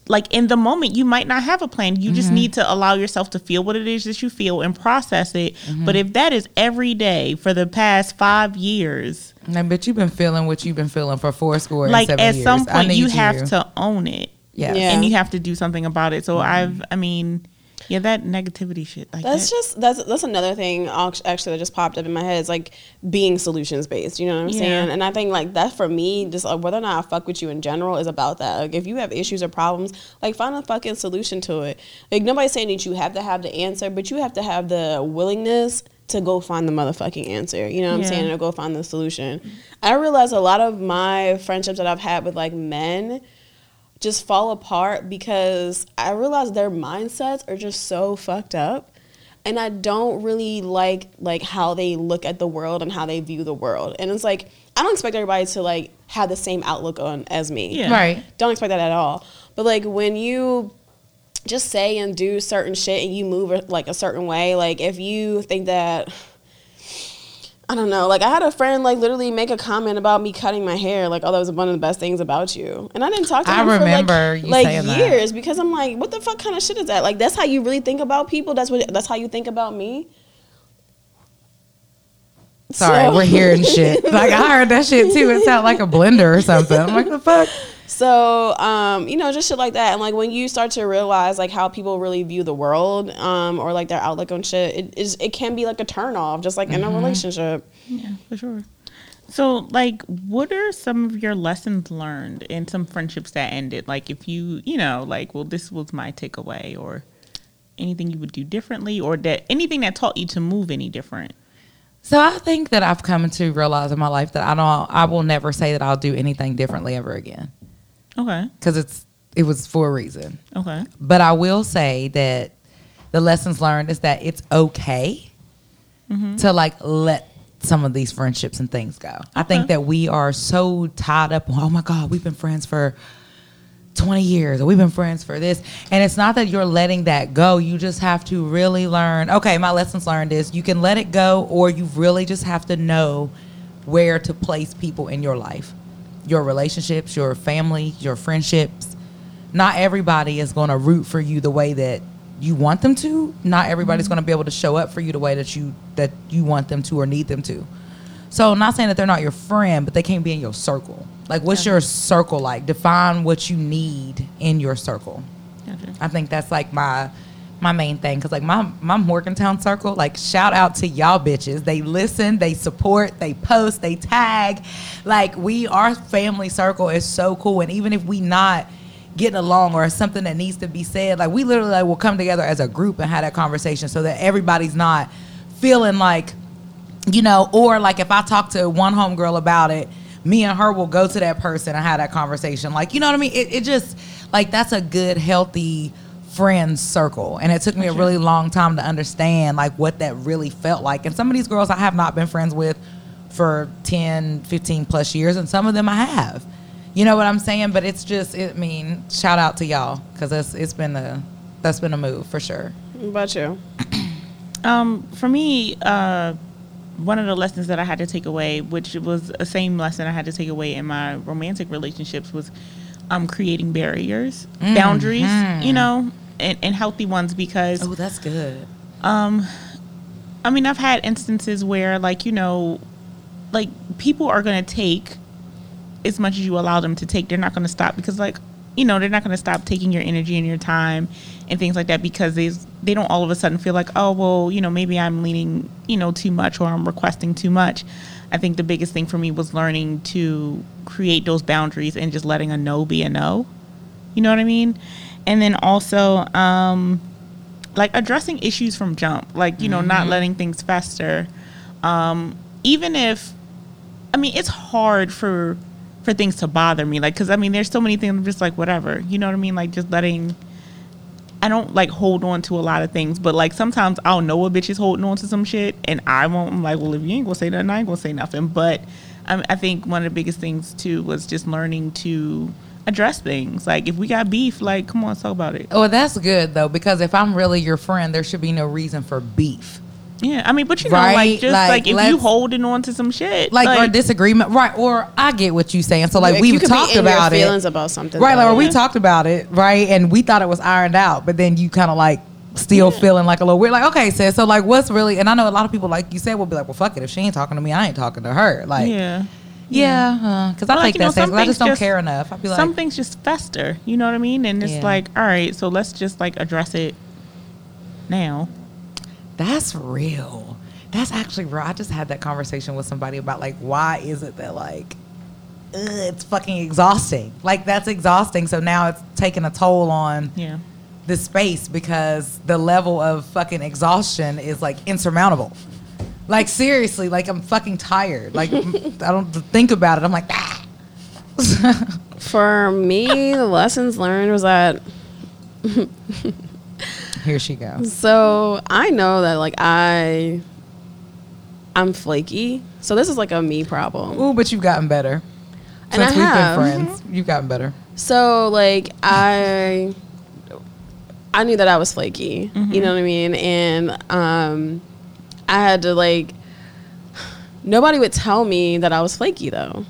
Like in the moment, you might not have a plan. You Mm-hmm. just need to allow yourself to feel what it is that you feel and process it. Mm-hmm. But if that is every day for the past five years, I bet you've been feeling what you've been feeling for four score. like and at years. some point you need have to own it Yeah. Yeah. and you have to do something about it so Mm-hmm. i've i mean yeah that negativity shit like That's that. just that's that's another thing actually that just popped up in my head. It's like being solutions based. You know what I'm Yeah. saying? And I think like that for me, just like whether or not I fuck with you in general is about that. Like if you have issues or problems, like find a fucking solution to it. Like nobody's saying that you have to have the answer, but you have to have the willingness to go find the motherfucking answer. You know what I'm Yeah. saying? Or go find the solution. I realize a lot of my friendships that I've had with like men just fall apart because I realize their mindsets are just so fucked up. And I don't really like like how they look at the world and how they view the world. And it's like I don't expect everybody to like have the same outlook on as me. Yeah. Right. Don't expect that at all. But like when you just say and do certain shit and you move like a certain way. Like if you think that I don't know. Like I had a friend like literally make a comment about me cutting my hair. Like, oh, that was one of the best things about you. And I didn't talk to I him remember for you like, like that. years because I'm like, what the fuck kind of shit is that? Like that's how you really think about people. That's what. That's how you think about me. Sorry, So- we're hearing shit. Like I heard that shit too. It sounded like a blender or something. I'm like, the fuck? So, um, you know, just shit like that. And like when you start to realize like how people really view the world, um, or like their outlook on shit, it is it can be like a turn off, just like in a relationship. Yeah, for sure. So, like, what are some of your lessons learned in some friendships that ended? Like, if you, you know, like, well, this was my takeaway, or anything you would do differently, or that anything that taught you to move any different. So I think that I've come to realize in my life that I don't. I will never say that I'll do anything differently ever again Okay. because it's it was for a reason. Okay. But I will say that the lessons learned is that it's okay mm-hmm. to like let some of these friendships and things go. I think that we are so tied up. Oh my God, we've been friends for 20 years or we've been friends for this. And it's not that you're letting that go. You just have to really learn. Okay, my lessons learned is you can let it go or you really just have to know where to place people in your life. Your relationships, your family, your friendships. Not everybody is going to root for you the way that you want them to. Not everybody's mm-hmm. going to be able to show up for you the way that you that you want them to or need them to. So, I'm not saying that they're not your friend, but they can't be in your circle. Like, what's your circle like? Define what you need in your circle. Gotcha. I think that's like my my main thing because like my my Morgantown circle, like shout out to y'all bitches. They listen, they support, they post, they tag. Like we, our family circle is so cool, and even if we not getting along or something that needs to be said, like we literally like, will come together as a group and have that conversation so that everybody's not feeling like you know, or like if I talk to one homegirl about it, me and her will go to that person and have that conversation. Like, you know what I mean? It, it just like that's a good, healthy friend circle. And it took me a really long time to understand like what that really felt like. And some of these girls I have not been friends with for 10, 15 plus years, and some of them I have. You know what I'm saying? But it's just, it, I mean, shout out to y'all because it's it's been a that's been a move for sure. What about you? Um, for me, uh, one of the lessons that I had to take away, which was the same lesson I had to take away in my romantic relationships, was um, creating barriers, boundaries, you know, and, and healthy ones because Oh, that's good. um, I mean, I've had instances where, like, you know, like people are going to take as much as you allow them to take. They're not going to stop because, like, you know, they're not going to stop taking your energy and your time and things like that because they they don't all of a sudden feel like, oh, well, you know, maybe I'm leaning, you know, too much or I'm requesting too much. I think the biggest thing for me was learning to create those boundaries and just letting a no be a no. You know what I mean? And then also, um, like addressing issues from jump, like you know, not letting things fester. Um, even if, I mean, it's hard for for things to bother me, like because I mean, there's so many things. I'm just like whatever, you know what I mean? Like just letting. I don't like hold on to a lot of things, but like sometimes I'll know a bitch is holding on to some shit, and I won't. I'm like, well, if you ain't gonna say nothing, I ain't gonna say nothing. But I, I think one of the biggest things too was just learning to address things. Like if we got beef, like come on, let's talk about it. Well, that's good though because if I'm really your friend, there should be no reason for beef, Yeah, I mean, but you know, Right, like just like, like, if you let's- holding on to some shit, like, or disagreement, right? Or I get what you're saying. So like Like, we've talked be in about your it, feelings about something, right? Like though. or we talked about it, right? And we thought it was ironed out, but then you kind of like still feeling like a little weird. Like okay, sis. So like, what's really? And I know a lot of people, like you said, will be like, well, fuck it. If she ain't talking to me, I ain't talking to her. Like, yeah, yeah. because uh-huh. I But, like, think you know, some I just don't care enough. I'd be like, some things just fester. You know what I mean? And it's Yeah. like, all right, so let's just like address it now. That's real. That's actually real. I just had that conversation with somebody about like why is it that like ugh, it's fucking exhausting. Like that's exhausting. So now it's taking a toll on Yeah. the space because the level of fucking exhaustion is like insurmountable. Like seriously, like I'm fucking tired. Like I don't think about it. I'm like ah. For me, the lessons learned was that Here she goes. so I know that like I I'm flaky. So this is like a me problem. Ooh, but you've gotten better. And I Since we've have. been friends, you've gotten better. So like I I knew that I was flaky. You know what I mean? And um, I had to like. Nobody would tell me that I was flaky though.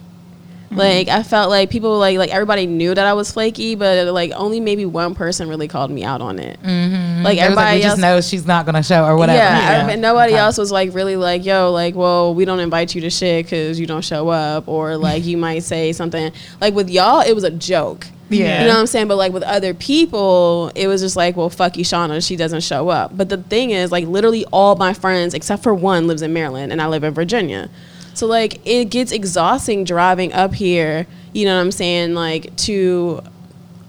Mm-hmm. Like I felt like people like like everybody knew that I was flaky, but like only maybe one person really called me out on it. Mm-hmm. Like It was everybody we else just knows she's not gonna show or whatever. Yeah, and nobody Okay. else was like really like, yo, like, well, we don't invite you to shit because you don't show up, or like you might say something like with y'all, it was a joke. Yeah. you know what I'm saying. But like with other people, it was just like, well, fuck you, Shauna, she doesn't show up. But the thing is, like, literally all my friends except for one lives in Maryland, and I live in Virginia. So like, it gets exhausting driving up here. You know what I'm saying? Like to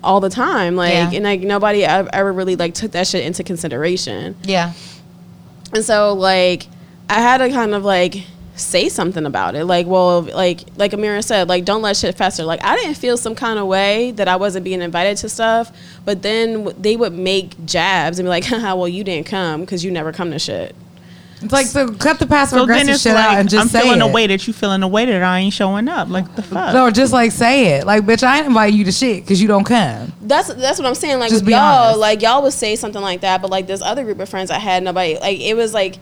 all the time, like, Yeah. and like nobody ev- ever really like took that shit into consideration. Yeah. And so like I had to kind of like say something about it. Like, well, like like Amira said, like don't let shit fester. Like I didn't feel some kind of way that I wasn't being invited to stuff, but then they would make jabs and be like, "Haha, well, you didn't come because you never come to shit." It's like so cut the passive So aggressive it's shit out and just I'm say feeling it. the way that you feeling the way that I ain't showing up. Like the fuck. No, just like say it. Like, bitch, I ain't inviting you to shit because you don't come. That's that's what I'm saying. Like Just be y'all, honest. like y'all would say something like that, but like this other group of friends I had, nobody like it was like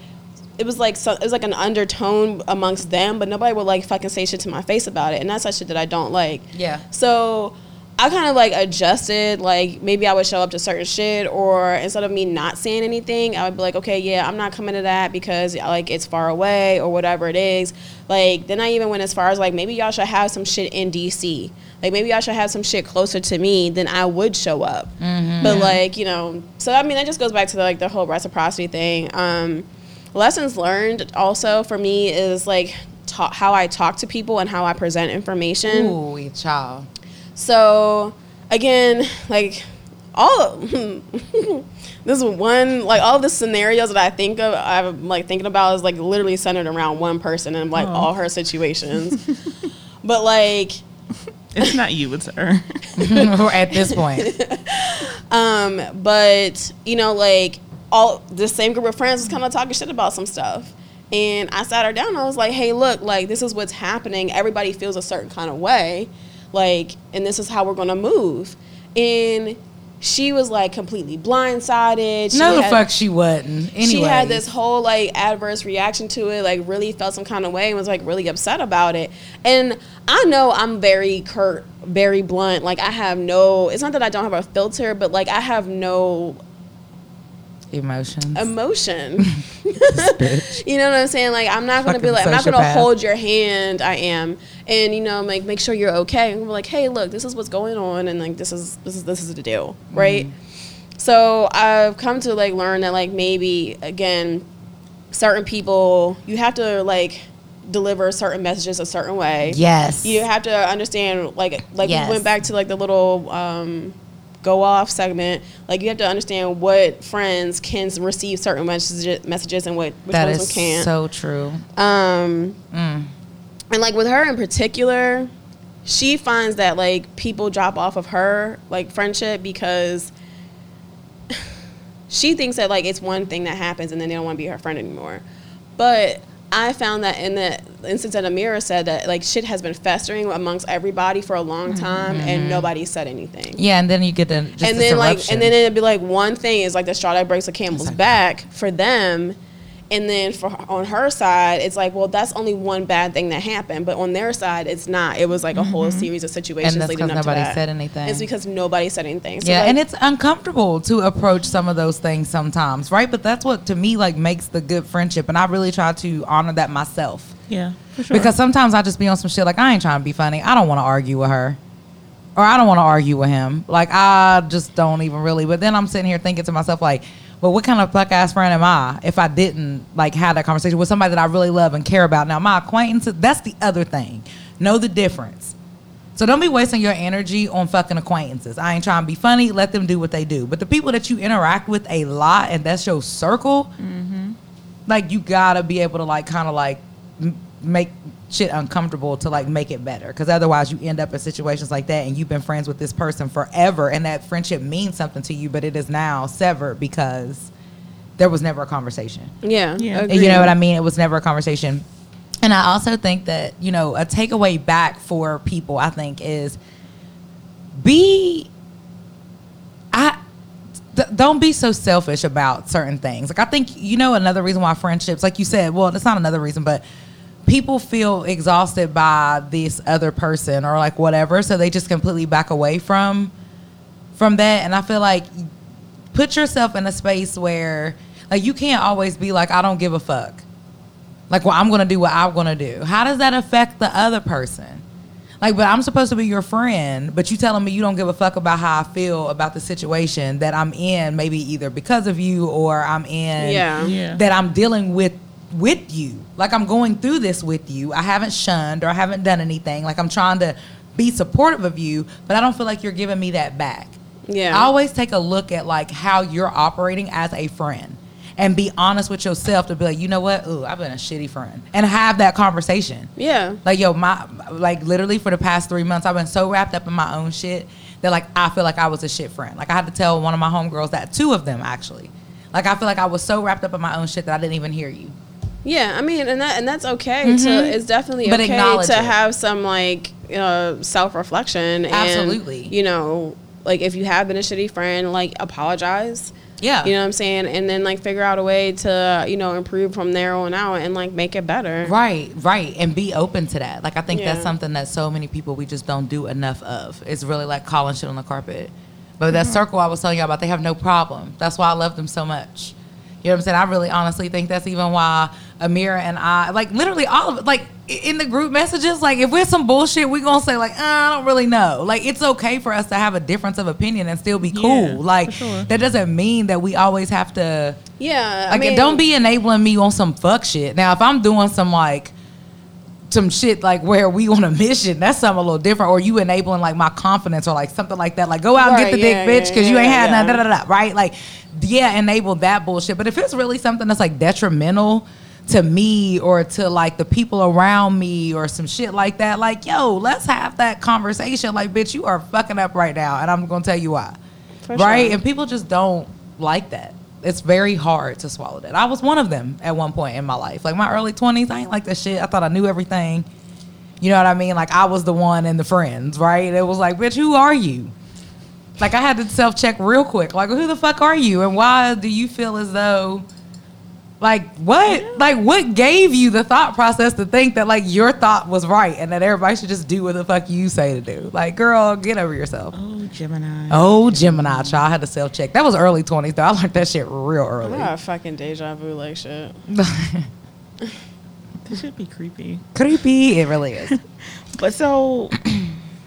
it was like so, it was like an undertone amongst them, but nobody would like fucking say shit to my face about it, and that's that shit that I don't like. Yeah. So I kind of like adjusted. Like maybe I would show up to certain shit, or instead of me not saying anything, I would be like, okay, yeah, I'm not coming to that because like it's far away or whatever it is. Like then I even went as far as like maybe y'all should have some shit in DC. Like maybe y'all should have some shit closer to me, then I would show up. But like you know, so I mean that just goes back to the, like the whole reciprocity thing. Um, lessons learned also for me is like ta- how I talk to people and how I present information. Ooh, child. So again, like all of, this is one like all the scenarios that I think of I'm like thinking about is like literally centered around one person and like Oh. all her situations. but like it's not you, it's her. At this point. um but you know like all the same group of friends was kind of talking shit about some stuff. And I sat her down and I was like, "Hey, look, like this is what's happening. Everybody feels a certain kind of way. Like and this is how we're going to move." And she was like completely blindsided. She No, the fuck she wasn't. Anyway, she had this whole like adverse reaction to it, like really felt some kind of way and was like really upset about it. And I know I'm very curt, very blunt. Like I have no it's not that I don't have a filter, but like I have no emotions. emotion. you know what I'm saying? Like I'm not gonna be Fucking like I'm not gonna hold your hand. I am, and you know, like make sure you're okay. And we're like, hey, look, this is what's going on, and like this is this is this is the deal, right? So I've come to like learn that like maybe again, certain people you have to like deliver certain messages a certain way. Yes. You have to understand, like, like Yes. we went back to like the little um, go off segment. Like, you have to understand what friends can receive certain messages, messages and what which that ones is can't. so true. um, Mm. and like with her in particular, she finds that like people drop off of her like friendship because she thinks that like it's one thing that happens and then they don't want to be her friend anymore. But I found that in the instance that Amira said that like shit has been festering amongst everybody for a long mm-hmm. time and mm-hmm. nobody said anything. Yeah, and then you get the just and then like and then it'd be like one thing is like the straw that breaks the camel's Exactly. back for them and then for on her side it's like well that's only one bad thing that happened but on their side it's not it was like a whole series of situations Mm-hmm. and that's leading because up to nobody that. said anything. it's because nobody said anything so yeah, like, and it's uncomfortable to approach some of those things sometimes, right? But that's what to me like makes the good friendship, and I really try to honor that myself Yeah, for sure. because sometimes I just be on some shit like I ain't trying to be funny. I don't want to argue with her, or I don't want to argue with him. Like I just don't even really. But then I'm sitting here thinking to myself like. Well, what kind of fuck ass friend am I if I didn't like have that conversation with somebody that I really love and care about? Now, my acquaintances, that's the other thing. Know the difference. So don't be wasting your energy on fucking acquaintances. I ain't trying to be funny. Let them do what they do. But the people that you interact with a lot and that's your circle, mm-hmm. like you gotta be able to like kind of like m- make shit uncomfortable to like make it better. Because otherwise you end up in situations like that and you've been friends with this person forever and that friendship means something to you, but it is now severed because there was never a conversation. yeah Yeah. agreed. You know what I mean? It was never a conversation. And I also think that, you know, a takeaway back for people, I think, is be I th- don't be so selfish about certain things. Like I think you know another reason why friendships, like you said, well, it's not another reason, but people feel exhausted by this other person or like whatever, so they just completely back away from from that. And I feel like put yourself in a space where like you can't always be like I don't give a fuck. Like well, I'm gonna do what I'm gonna do. How does that affect the other person? Like, but I'm supposed to be your friend, but you telling me you don't give a fuck about how I feel about the situation that I'm in, maybe either because of you or I'm in Yeah. Yeah. that I'm dealing with with you. Like I'm going through this with you. I haven't shunned or I haven't done anything. Like I'm trying to be supportive of you, but I don't feel like you're giving me that back. Yeah. I always take a look at like how you're operating as a friend and be honest with yourself to be like, you know what? Ooh, I've been a shitty friend. And have that conversation. Yeah. Like yo, my like literally for the past three months, I've been so wrapped up in my own shit that like I feel like I was a shit friend. Like I had to tell one of my homegirls that, two of them actually. Like I feel like I was so wrapped up in my own shit that I didn't even hear you. Yeah, I mean, and that and that's okay. To it's definitely Mm-hmm. But okay to it. have some like uh, self reflection. Absolutely. You know, like if you have been a shitty friend, like apologize. Yeah. You know what I'm saying, and then like figure out a way to you know improve from there on out and like make it better. Right, right, and be open to that. Like I think that's something that so many people we just don't do enough of. It's really like calling shit on the carpet. But that circle I was telling y'all about, they have no problem. That's why I love them so much. You know what I'm saying? I really honestly think that's even why Amira and I, like literally all of it, like in the group messages, like if we're some bullshit, we're gonna say like, uh, I don't really know. Like it's okay for us to have a difference of opinion and still be cool. Yeah, like sure. that doesn't mean that we always have to. Yeah. Like, I mean, don't be enabling me on some fuck shit. Now, if I'm doing some like some shit like where we on a mission, that's something a little different. Or you enabling like my confidence or like something like that. Like go out and get Right, the dick, yeah, bitch, yeah, because you ain't yeah, had none. yeah. Da, da, da, da, right? Like, yeah, enable that bullshit. But if it's really something that's like detrimental to me or to like the people around me or some shit like that, like yo, let's have that conversation. Like, bitch, you are fucking up right now, and I'm gonna tell you why. For right? sure. And people just don't like that. It's very hard to swallow that. I was one of them at one point in my life. Like my early 20s, I ain't like that shit. I thought I knew everything. You know what I mean? Like I was the one and the friends, right? It was like, bitch, who are you? Like I had to self check real quick. Like, who the fuck are you? And why do you feel as though like what? Like what gave you the thought process to think that like your thought was right and that everybody should just do what the fuck you say to do? Like, girl, get over yourself. Oh, Gemini. Oh, Gemini, child. I had to self check. That was early 20s, though. I learned that shit real I early. got fucking deja vu like shit. This should be creepy. Creepy. It really is. But so,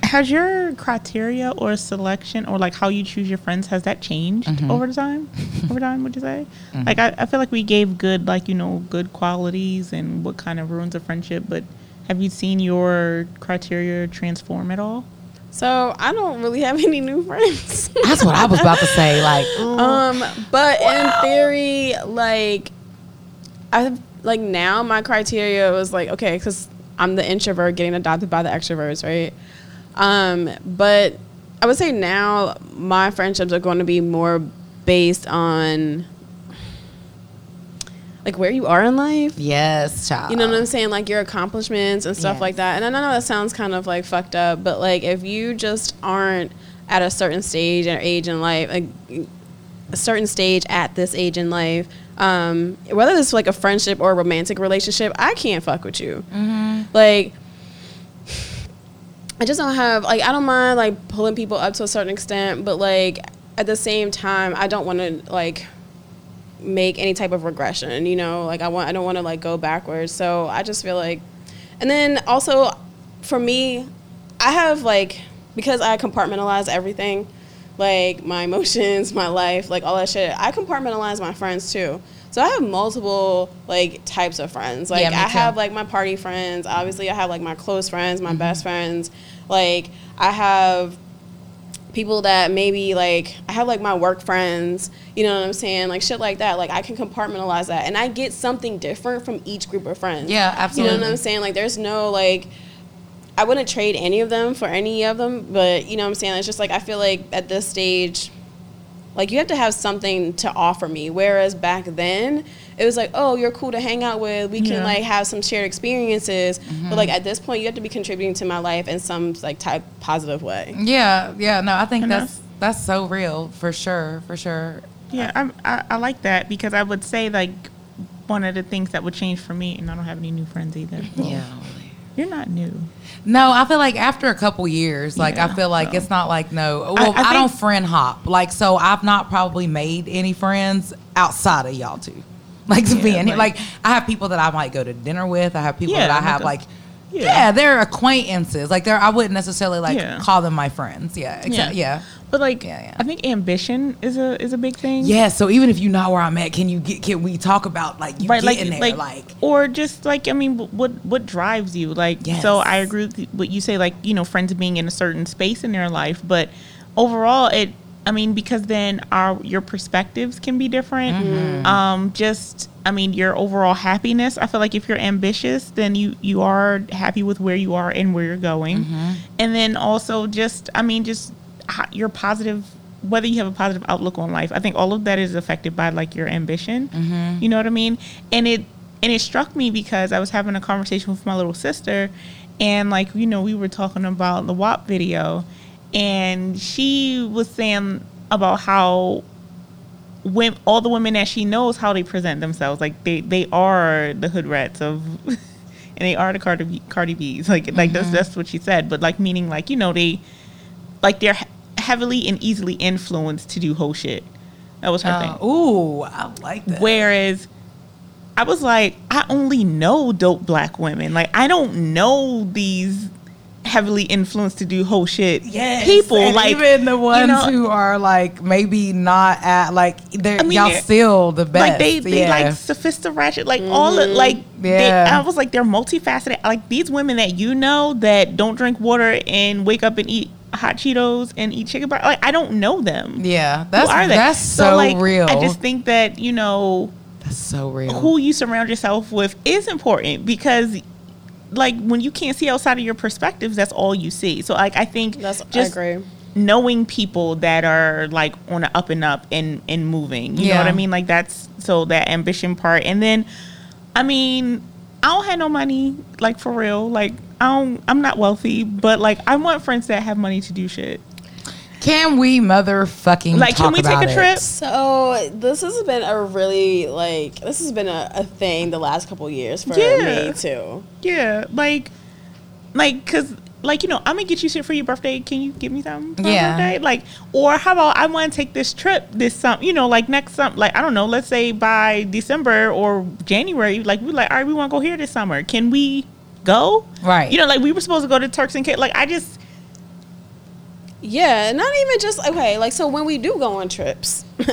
has your criteria or selection or like how you choose your friends has that changed Mm-hmm. over the time? over time, would you say? Like I, I feel like we gave good like you know good qualities and what kind of ruins a friendship, but have you seen your criteria transform at all? So I don't really have any new friends. That's what I was about to say. Like, Um, but in theory, like I like now my criteria was like okay, because I'm the introvert getting adopted by the extroverts, right? Um, but I would say now my friendships are going to be more based on like where you are in life. yes, child. You know what I'm saying? Like your accomplishments and stuff Yes. like that. And I know that sounds kind of like fucked up, but like if you just aren't at a certain stage or age in life, like a certain stage at this age in life, um, whether it's like a friendship or a romantic relationship, I can't fuck with you. Like, I just don't have like I don't mind like pulling people up to a certain extent, but like at the same time, I don't want to like make any type of regression. You know, like I want I don't want to like go backwards. So I just feel like, and then also for me, I have like because I compartmentalize everything, like my emotions, my life, like all that shit. I compartmentalize my friends too. So I have multiple like types of friends. Like Yeah, I too. have like my party friends. Obviously, I have like my close friends, my mm-hmm. best friends. Like I have people that maybe like I have like my work friends, you know what I'm saying? Like shit like that. Like I can compartmentalize that and I get something different from each group of friends. Yeah, absolutely. You know what. I'm saying? Like there's no like I wouldn't trade any of them for any of them, but you know what I'm saying? It's just like I feel like at this stage like you have to have something to offer me whereas back then it was like oh you're cool to hang out with we can Yeah. like have some shared experiences Mm-hmm. but like at this point you have to be contributing to my life in some like type positive way Yeah, yeah. No, I think And that's That's so real, for sure, for sure. Yeah, I, I I like that because I would say like one of the things that would change for me, and I don't have any new friends either. Yeah. You're not new. No, I feel like after a couple years, like I feel like so- it's not like no. Well, I, I don't friend hop. Like so, I've not probably made any friends outside of y'all two. Like to Yeah, being here, like- like I have people that I might go to dinner with. I have people Yeah, that I have like like. yeah. yeah. they're acquaintances. Like they're, I wouldn't necessarily like Yeah. call them my friends. Yeah, exactly. Yeah. But like, Yeah, yeah. I think ambition is a is a big thing. yeah, So even if you know where I'm at, can you get? Can we talk about like you right like getting there? like, Like, or just like i mean what what drives you like so i agree with what you say like you know friends being in a certain space in their life but overall it i mean because then our your perspectives can be different Mm-hmm. um just i mean your overall happiness i feel like if you're ambitious then you you are happy with where you are and where you're going Mm-hmm. and then also just i mean just your positive whether you have a positive outlook on life i think all of that is affected by like your ambition. Mm-hmm. you know what i mean? And it and it struck me because i was having a conversation with my little sister and like you know we were talking about the WAP video and she was saying about how when all the women that she knows how they present themselves. Like they they are the hood rats of and they are the Cardi, B, Cardi B's. Like like that's that's what she said. But like meaning like you know they like they're he- heavily and easily influenced to do whole shit that was her uh, thing ooh, I like that. Whereas I was like, I only know dope black women. Like I don't know these heavily influenced to do whole shit Yes, people. and like even the ones know- who are like maybe not at like they're I mean, y'all they're- still the best. like they, they yeah. like sophisticated like all the like they, Yeah. I was like they're multifaceted like these women that you know that don't drink water and wake up and eat hot Cheetos and eat chicken bar like I don't know them yeah, Who that's are they? that's so, like, real. I just think that you know that's so real. who you surround yourself with is important because like when you can't see outside of your perspectives that's all you see so like i think That's just I agree. knowing people that are like on the up and up and and moving you know what i mean like that's so that ambition part and then i mean i don't have no money like for real like i don't i'm not wealthy but like i want friends that have money to do shit Can we motherfucking like talk can we take about a it? trip So this has been a really like this has been a, a thing the last couple years for Yeah. me too. Yeah, like, like, cause, like, you know, I'm gonna get you shit for your birthday. Can you give me something for Yeah. birthday? Like, or how about I want to take this trip this summer? You know, like next summer. Like, I don't know. Let's say by December or January. Like, we like, all right, we want to go here this summer. Can we go? Right. You know, like we were supposed to go to Turks and Caicos. Like, I just, Yeah, not even just okay. Like so, when we do go on trips,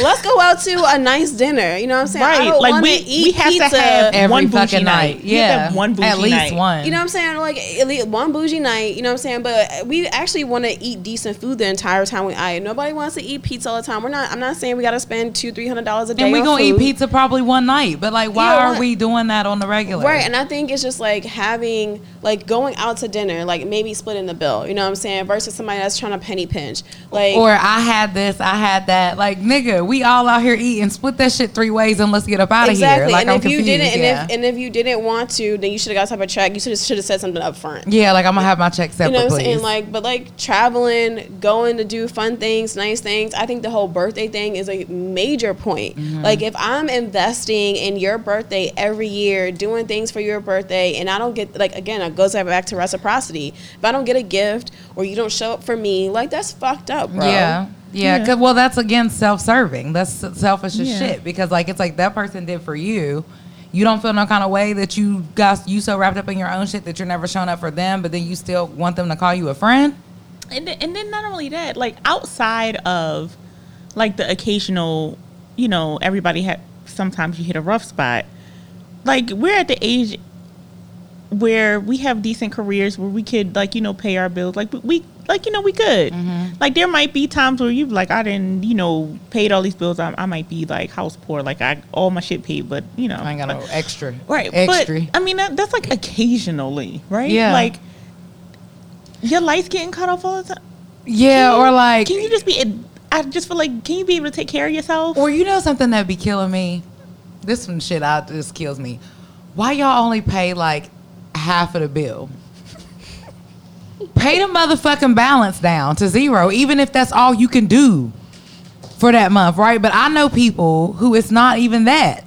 let's go out to a nice dinner. You know what I'm saying? I right? don't Like we eat we have pizza. to have Every one bougie fucking night. night. We have to Yeah, one bougie at least night. one. You know what I'm saying? Like at least one bougie night. You know what I'm saying? But we actually want to eat decent food the entire time we eat. Nobody wants to eat pizza all the time. We're not. I'm not saying we got to spend two, three hundred dollars a day. and we on gonna eat pizza probably one night, but like, why Yeah, are we doing that on the regular? Right, and I think it's just like having like going out to dinner, like maybe splitting the bill. You know what I'm saying? Versus somebody that's trying to penny pinch. Like Or I had this, I had that. Like, nigga, we all out here eating. Split that shit three ways and let's get up out of exactly. here. Like, and I'm if you didn't, yeah. and if and if you didn't want to, then you should have got type of check. You should have should have said something up front. yeah, like I'm gonna have my check You know what I'm please. saying? Like, but like traveling, going to do fun things, nice things. I think the whole birthday thing is a major point. Mm-hmm. Like, if I'm investing in your birthday every year, doing things for your birthday, and I don't get like again, it goes back to reciprocity. If I don't get a gift or you don't show up for me, like that's fucked up, bro. Yeah. Yeah, Yeah. 'cause- well, that's again self-serving. That's selfish as Yeah. shit because, like, it's like that person did for you. You don't feel no kind of way that you got you so wrapped up in your own shit that you're never showing up for them, but then you still want them to call you a friend. and then, and then not only that, like outside of like the occasional, you know, everybody had sometimes you hit a rough spot. Like we're at the age where we have decent careers where we could like you know pay our bills like we like you know we could mm-hmm. like there might be times where you like i didn't you know paid all these bills i, I might be like house poor like i all my shit paid but you know I ain't got no extra, right Extra. but i mean that, that's like occasionally right Yeah. like your lights getting cut off all the time yeah, Can or like, can you just be? I just feel like, can you be able to take care of yourself? or you know something that'd be killing me. This one shit out just kills me. Why y'all only pay like half of the bill? Pay the motherfucking balance down to zero, even if that's all you can do for that month, right? But I know people who it's not even that.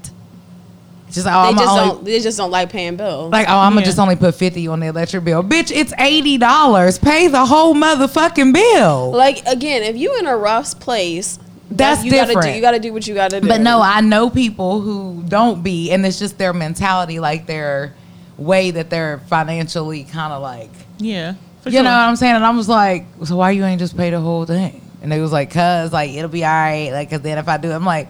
Just, oh, They I'm just only, don't. They just don't like paying bills. like, oh, I'm gonna just only put fifty on the electric bill, bitch. It's eighty dollars. Pay the whole motherfucking bill. Like again, if you in a rough place, That's you Gotta do, different. you got to do what you got to do. But no, I know people who don't be, and it's just their mentality, like their way that they're financially kind of like, Yeah. For you sure. know what I'm saying? And I was like, so why you ain't just pay the whole thing? And they was like, cause like it'll be all right. Like, cause then if I do, it, I'm like,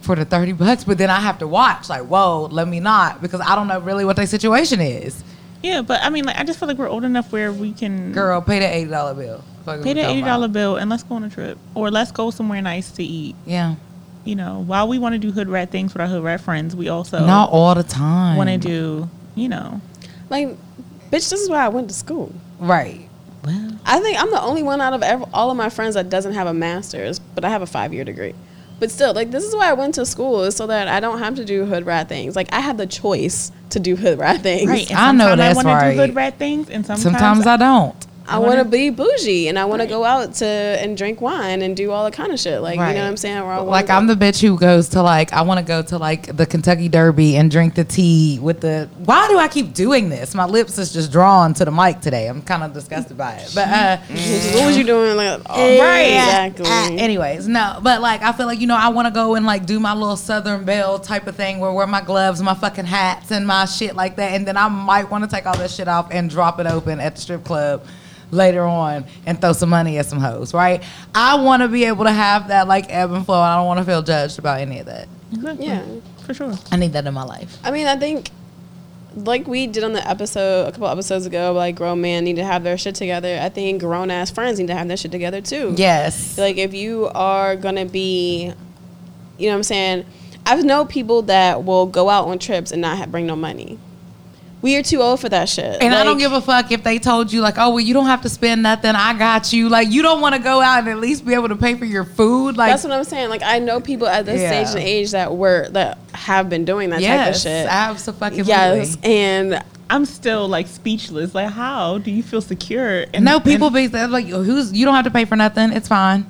for the thirty bucks, but then I have to watch. Like, whoa, let me not because I don't know really what their situation is. Yeah, but I mean, like, I just feel like we're old enough where we can Girl, pay the eighty dollar bill. Fuck pay the eighty dollar bill and let's go on a trip or let's go somewhere nice to eat. Yeah, You know, while we want to do hood rat things with our hood rat friends, we also not all the time. want to do, you know, like, bitch, this is where I went to school. right. well, I think I'm the only one out of ev all of my friends that doesn't have a master's, but I have a five year degree. But still, like this is why I went to school is so that I don't have to do hood rat things. Like I have the choice to do hood rat things. right. And I know sometimes that's I wanna do hood rat things, and sometimes, Sometimes I don't. I I want to be bougie and I want Right. to go out to and drink wine and do all the kind of shit. Like you know what I'm saying? Where I Like I'm the bitch who goes to like I want to go to like the Kentucky Derby and drink the tea with the. Why do I keep doing this? My lips is just drawn to the mic today. I'm kind of disgusted by it. But uh, what was you doing? Like, oh, exactly. Uh, anyways, no, but like I feel like you know I want to go and like do my little Southern Belle type of thing where wear my gloves, my fucking hats, and my shit like that, and then I might want to take all that shit off and drop it open at the strip club later on and throw some money at some hoes, right? I want to be able to have that like ebb and flow. I don't want to feel judged about any of that. Exactly. Yeah. for sure. I need that in my life. I mean, I think like we did on the episode a couple episodes ago, like grown men need to have their shit together. I think grown ass friends need to have their shit together too. Yes. Like if you are gonna be, you know what I'm saying. I've know people that will go out on trips and not have, bring no money. We are too old for that shit. And I don't give a fuck if they told you like, oh well, you don't have to spend nothing. I got you. Like you don't want to go out and at least be able to pay for your food. Like That's what I'm saying. Like I know people at this Yeah. stage and age that were that have been doing that type of shit. yes, of shit. absolutely. Yes, and I'm still like speechless. Like, how do you feel secure? And No, people and- be like, oh, who's you don't have to pay for nothing. It's fine.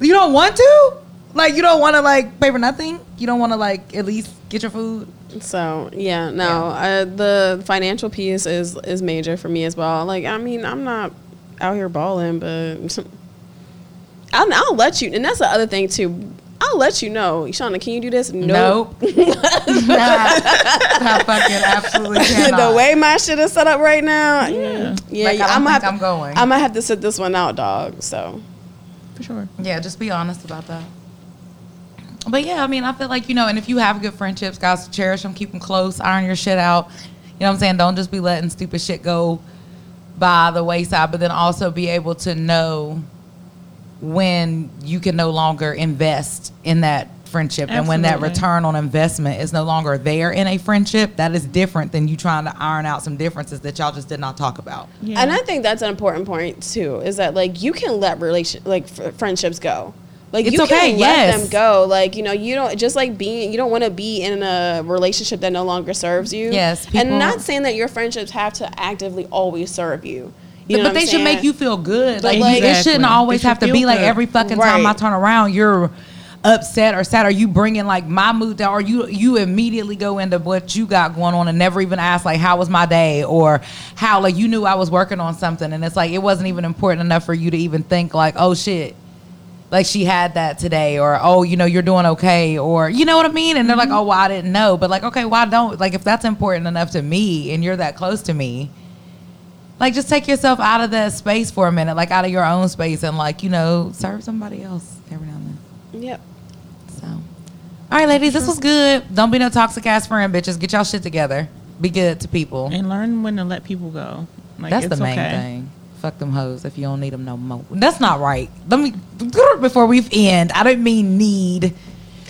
You don't want to? Like you don't want to like pay for nothing? You don't want to like at least get your food? So yeah, no, Uh, the financial piece is is major for me as well. Like I mean, I'm not out here balling, but I'll, I'll let you. And that's the other thing too. I'll let you know, Shauna. Can you do this? Nope. Nope. nah, I fucking absolutely cannot. the way my shit is set up right now, Yeah. yeah, Like, yeah I'm, gonna have I'm going. I might have to sit this one out, dog. So for sure. Yeah, just be honest about that. But yeah, I mean, I feel like, you know, and if you have good friendships, guys, cherish them, keep them close, iron your shit out. You know what I'm saying? Don't just be letting stupid shit go by the wayside, but then also be able to know when you can no longer invest in that friendship and when that return on investment is no longer there in a friendship that is different than you trying to iron out some differences that y'all just did not talk about Yeah. And I think that's an important point too. Is that like you can let relation like f- friendships go. Like It's you okay, can let them go. Like you know you don't just like being you don't want to be in a relationship that no longer serves you. Yes, people- and not saying that your friendships have to actively always serve you. You know but they I'm should make you feel good. But Like, like- it shouldn't always They have to be feel like every fucking time I turn around, you're upset or sad, Are you bringing like my mood down, or you you immediately go into what you got going on and never even ask like how was my day or how like you knew I was working on something and it's like it wasn't even important enough for you to even think like oh shit. Like she had that today, or oh, you know, you're doing okay, or you know what I mean, and they're like, mm-hmm. oh, well, I didn't know, but like, okay, why don't like if that's important enough to me, and you're that close to me, like just take yourself out of that space for a minute, like out of your own space, and like you know serve somebody else every now and then. Yep. So, all right, ladies, this was good. Don't be no toxic ass friend, bitches. Get y'all shit together. Be good to people. and learn when to let people go. Like, That's the main okay. thing. Fuck them hoes if you don't need them no more. That's not right. Let me before we end. I don't mean need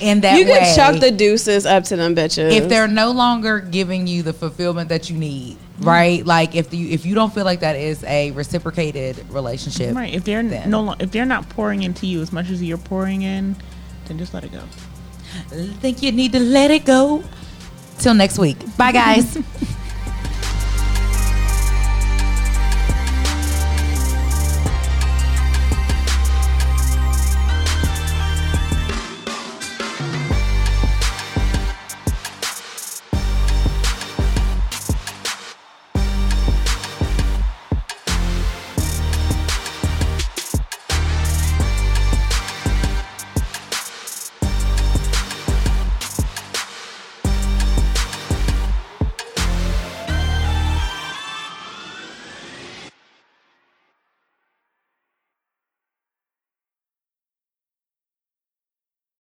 in that you way. can chuck the deuces up to them bitches. if they're no longer giving you the fulfillment that you need, mm-hmm. right? Like if you if you don't feel like that is a reciprocated relationship, Right. If they're then. no, lo- if they're not pouring into you as much as you're pouring in, then just let it go. I think you need to let it go. Till next week. Bye, guys.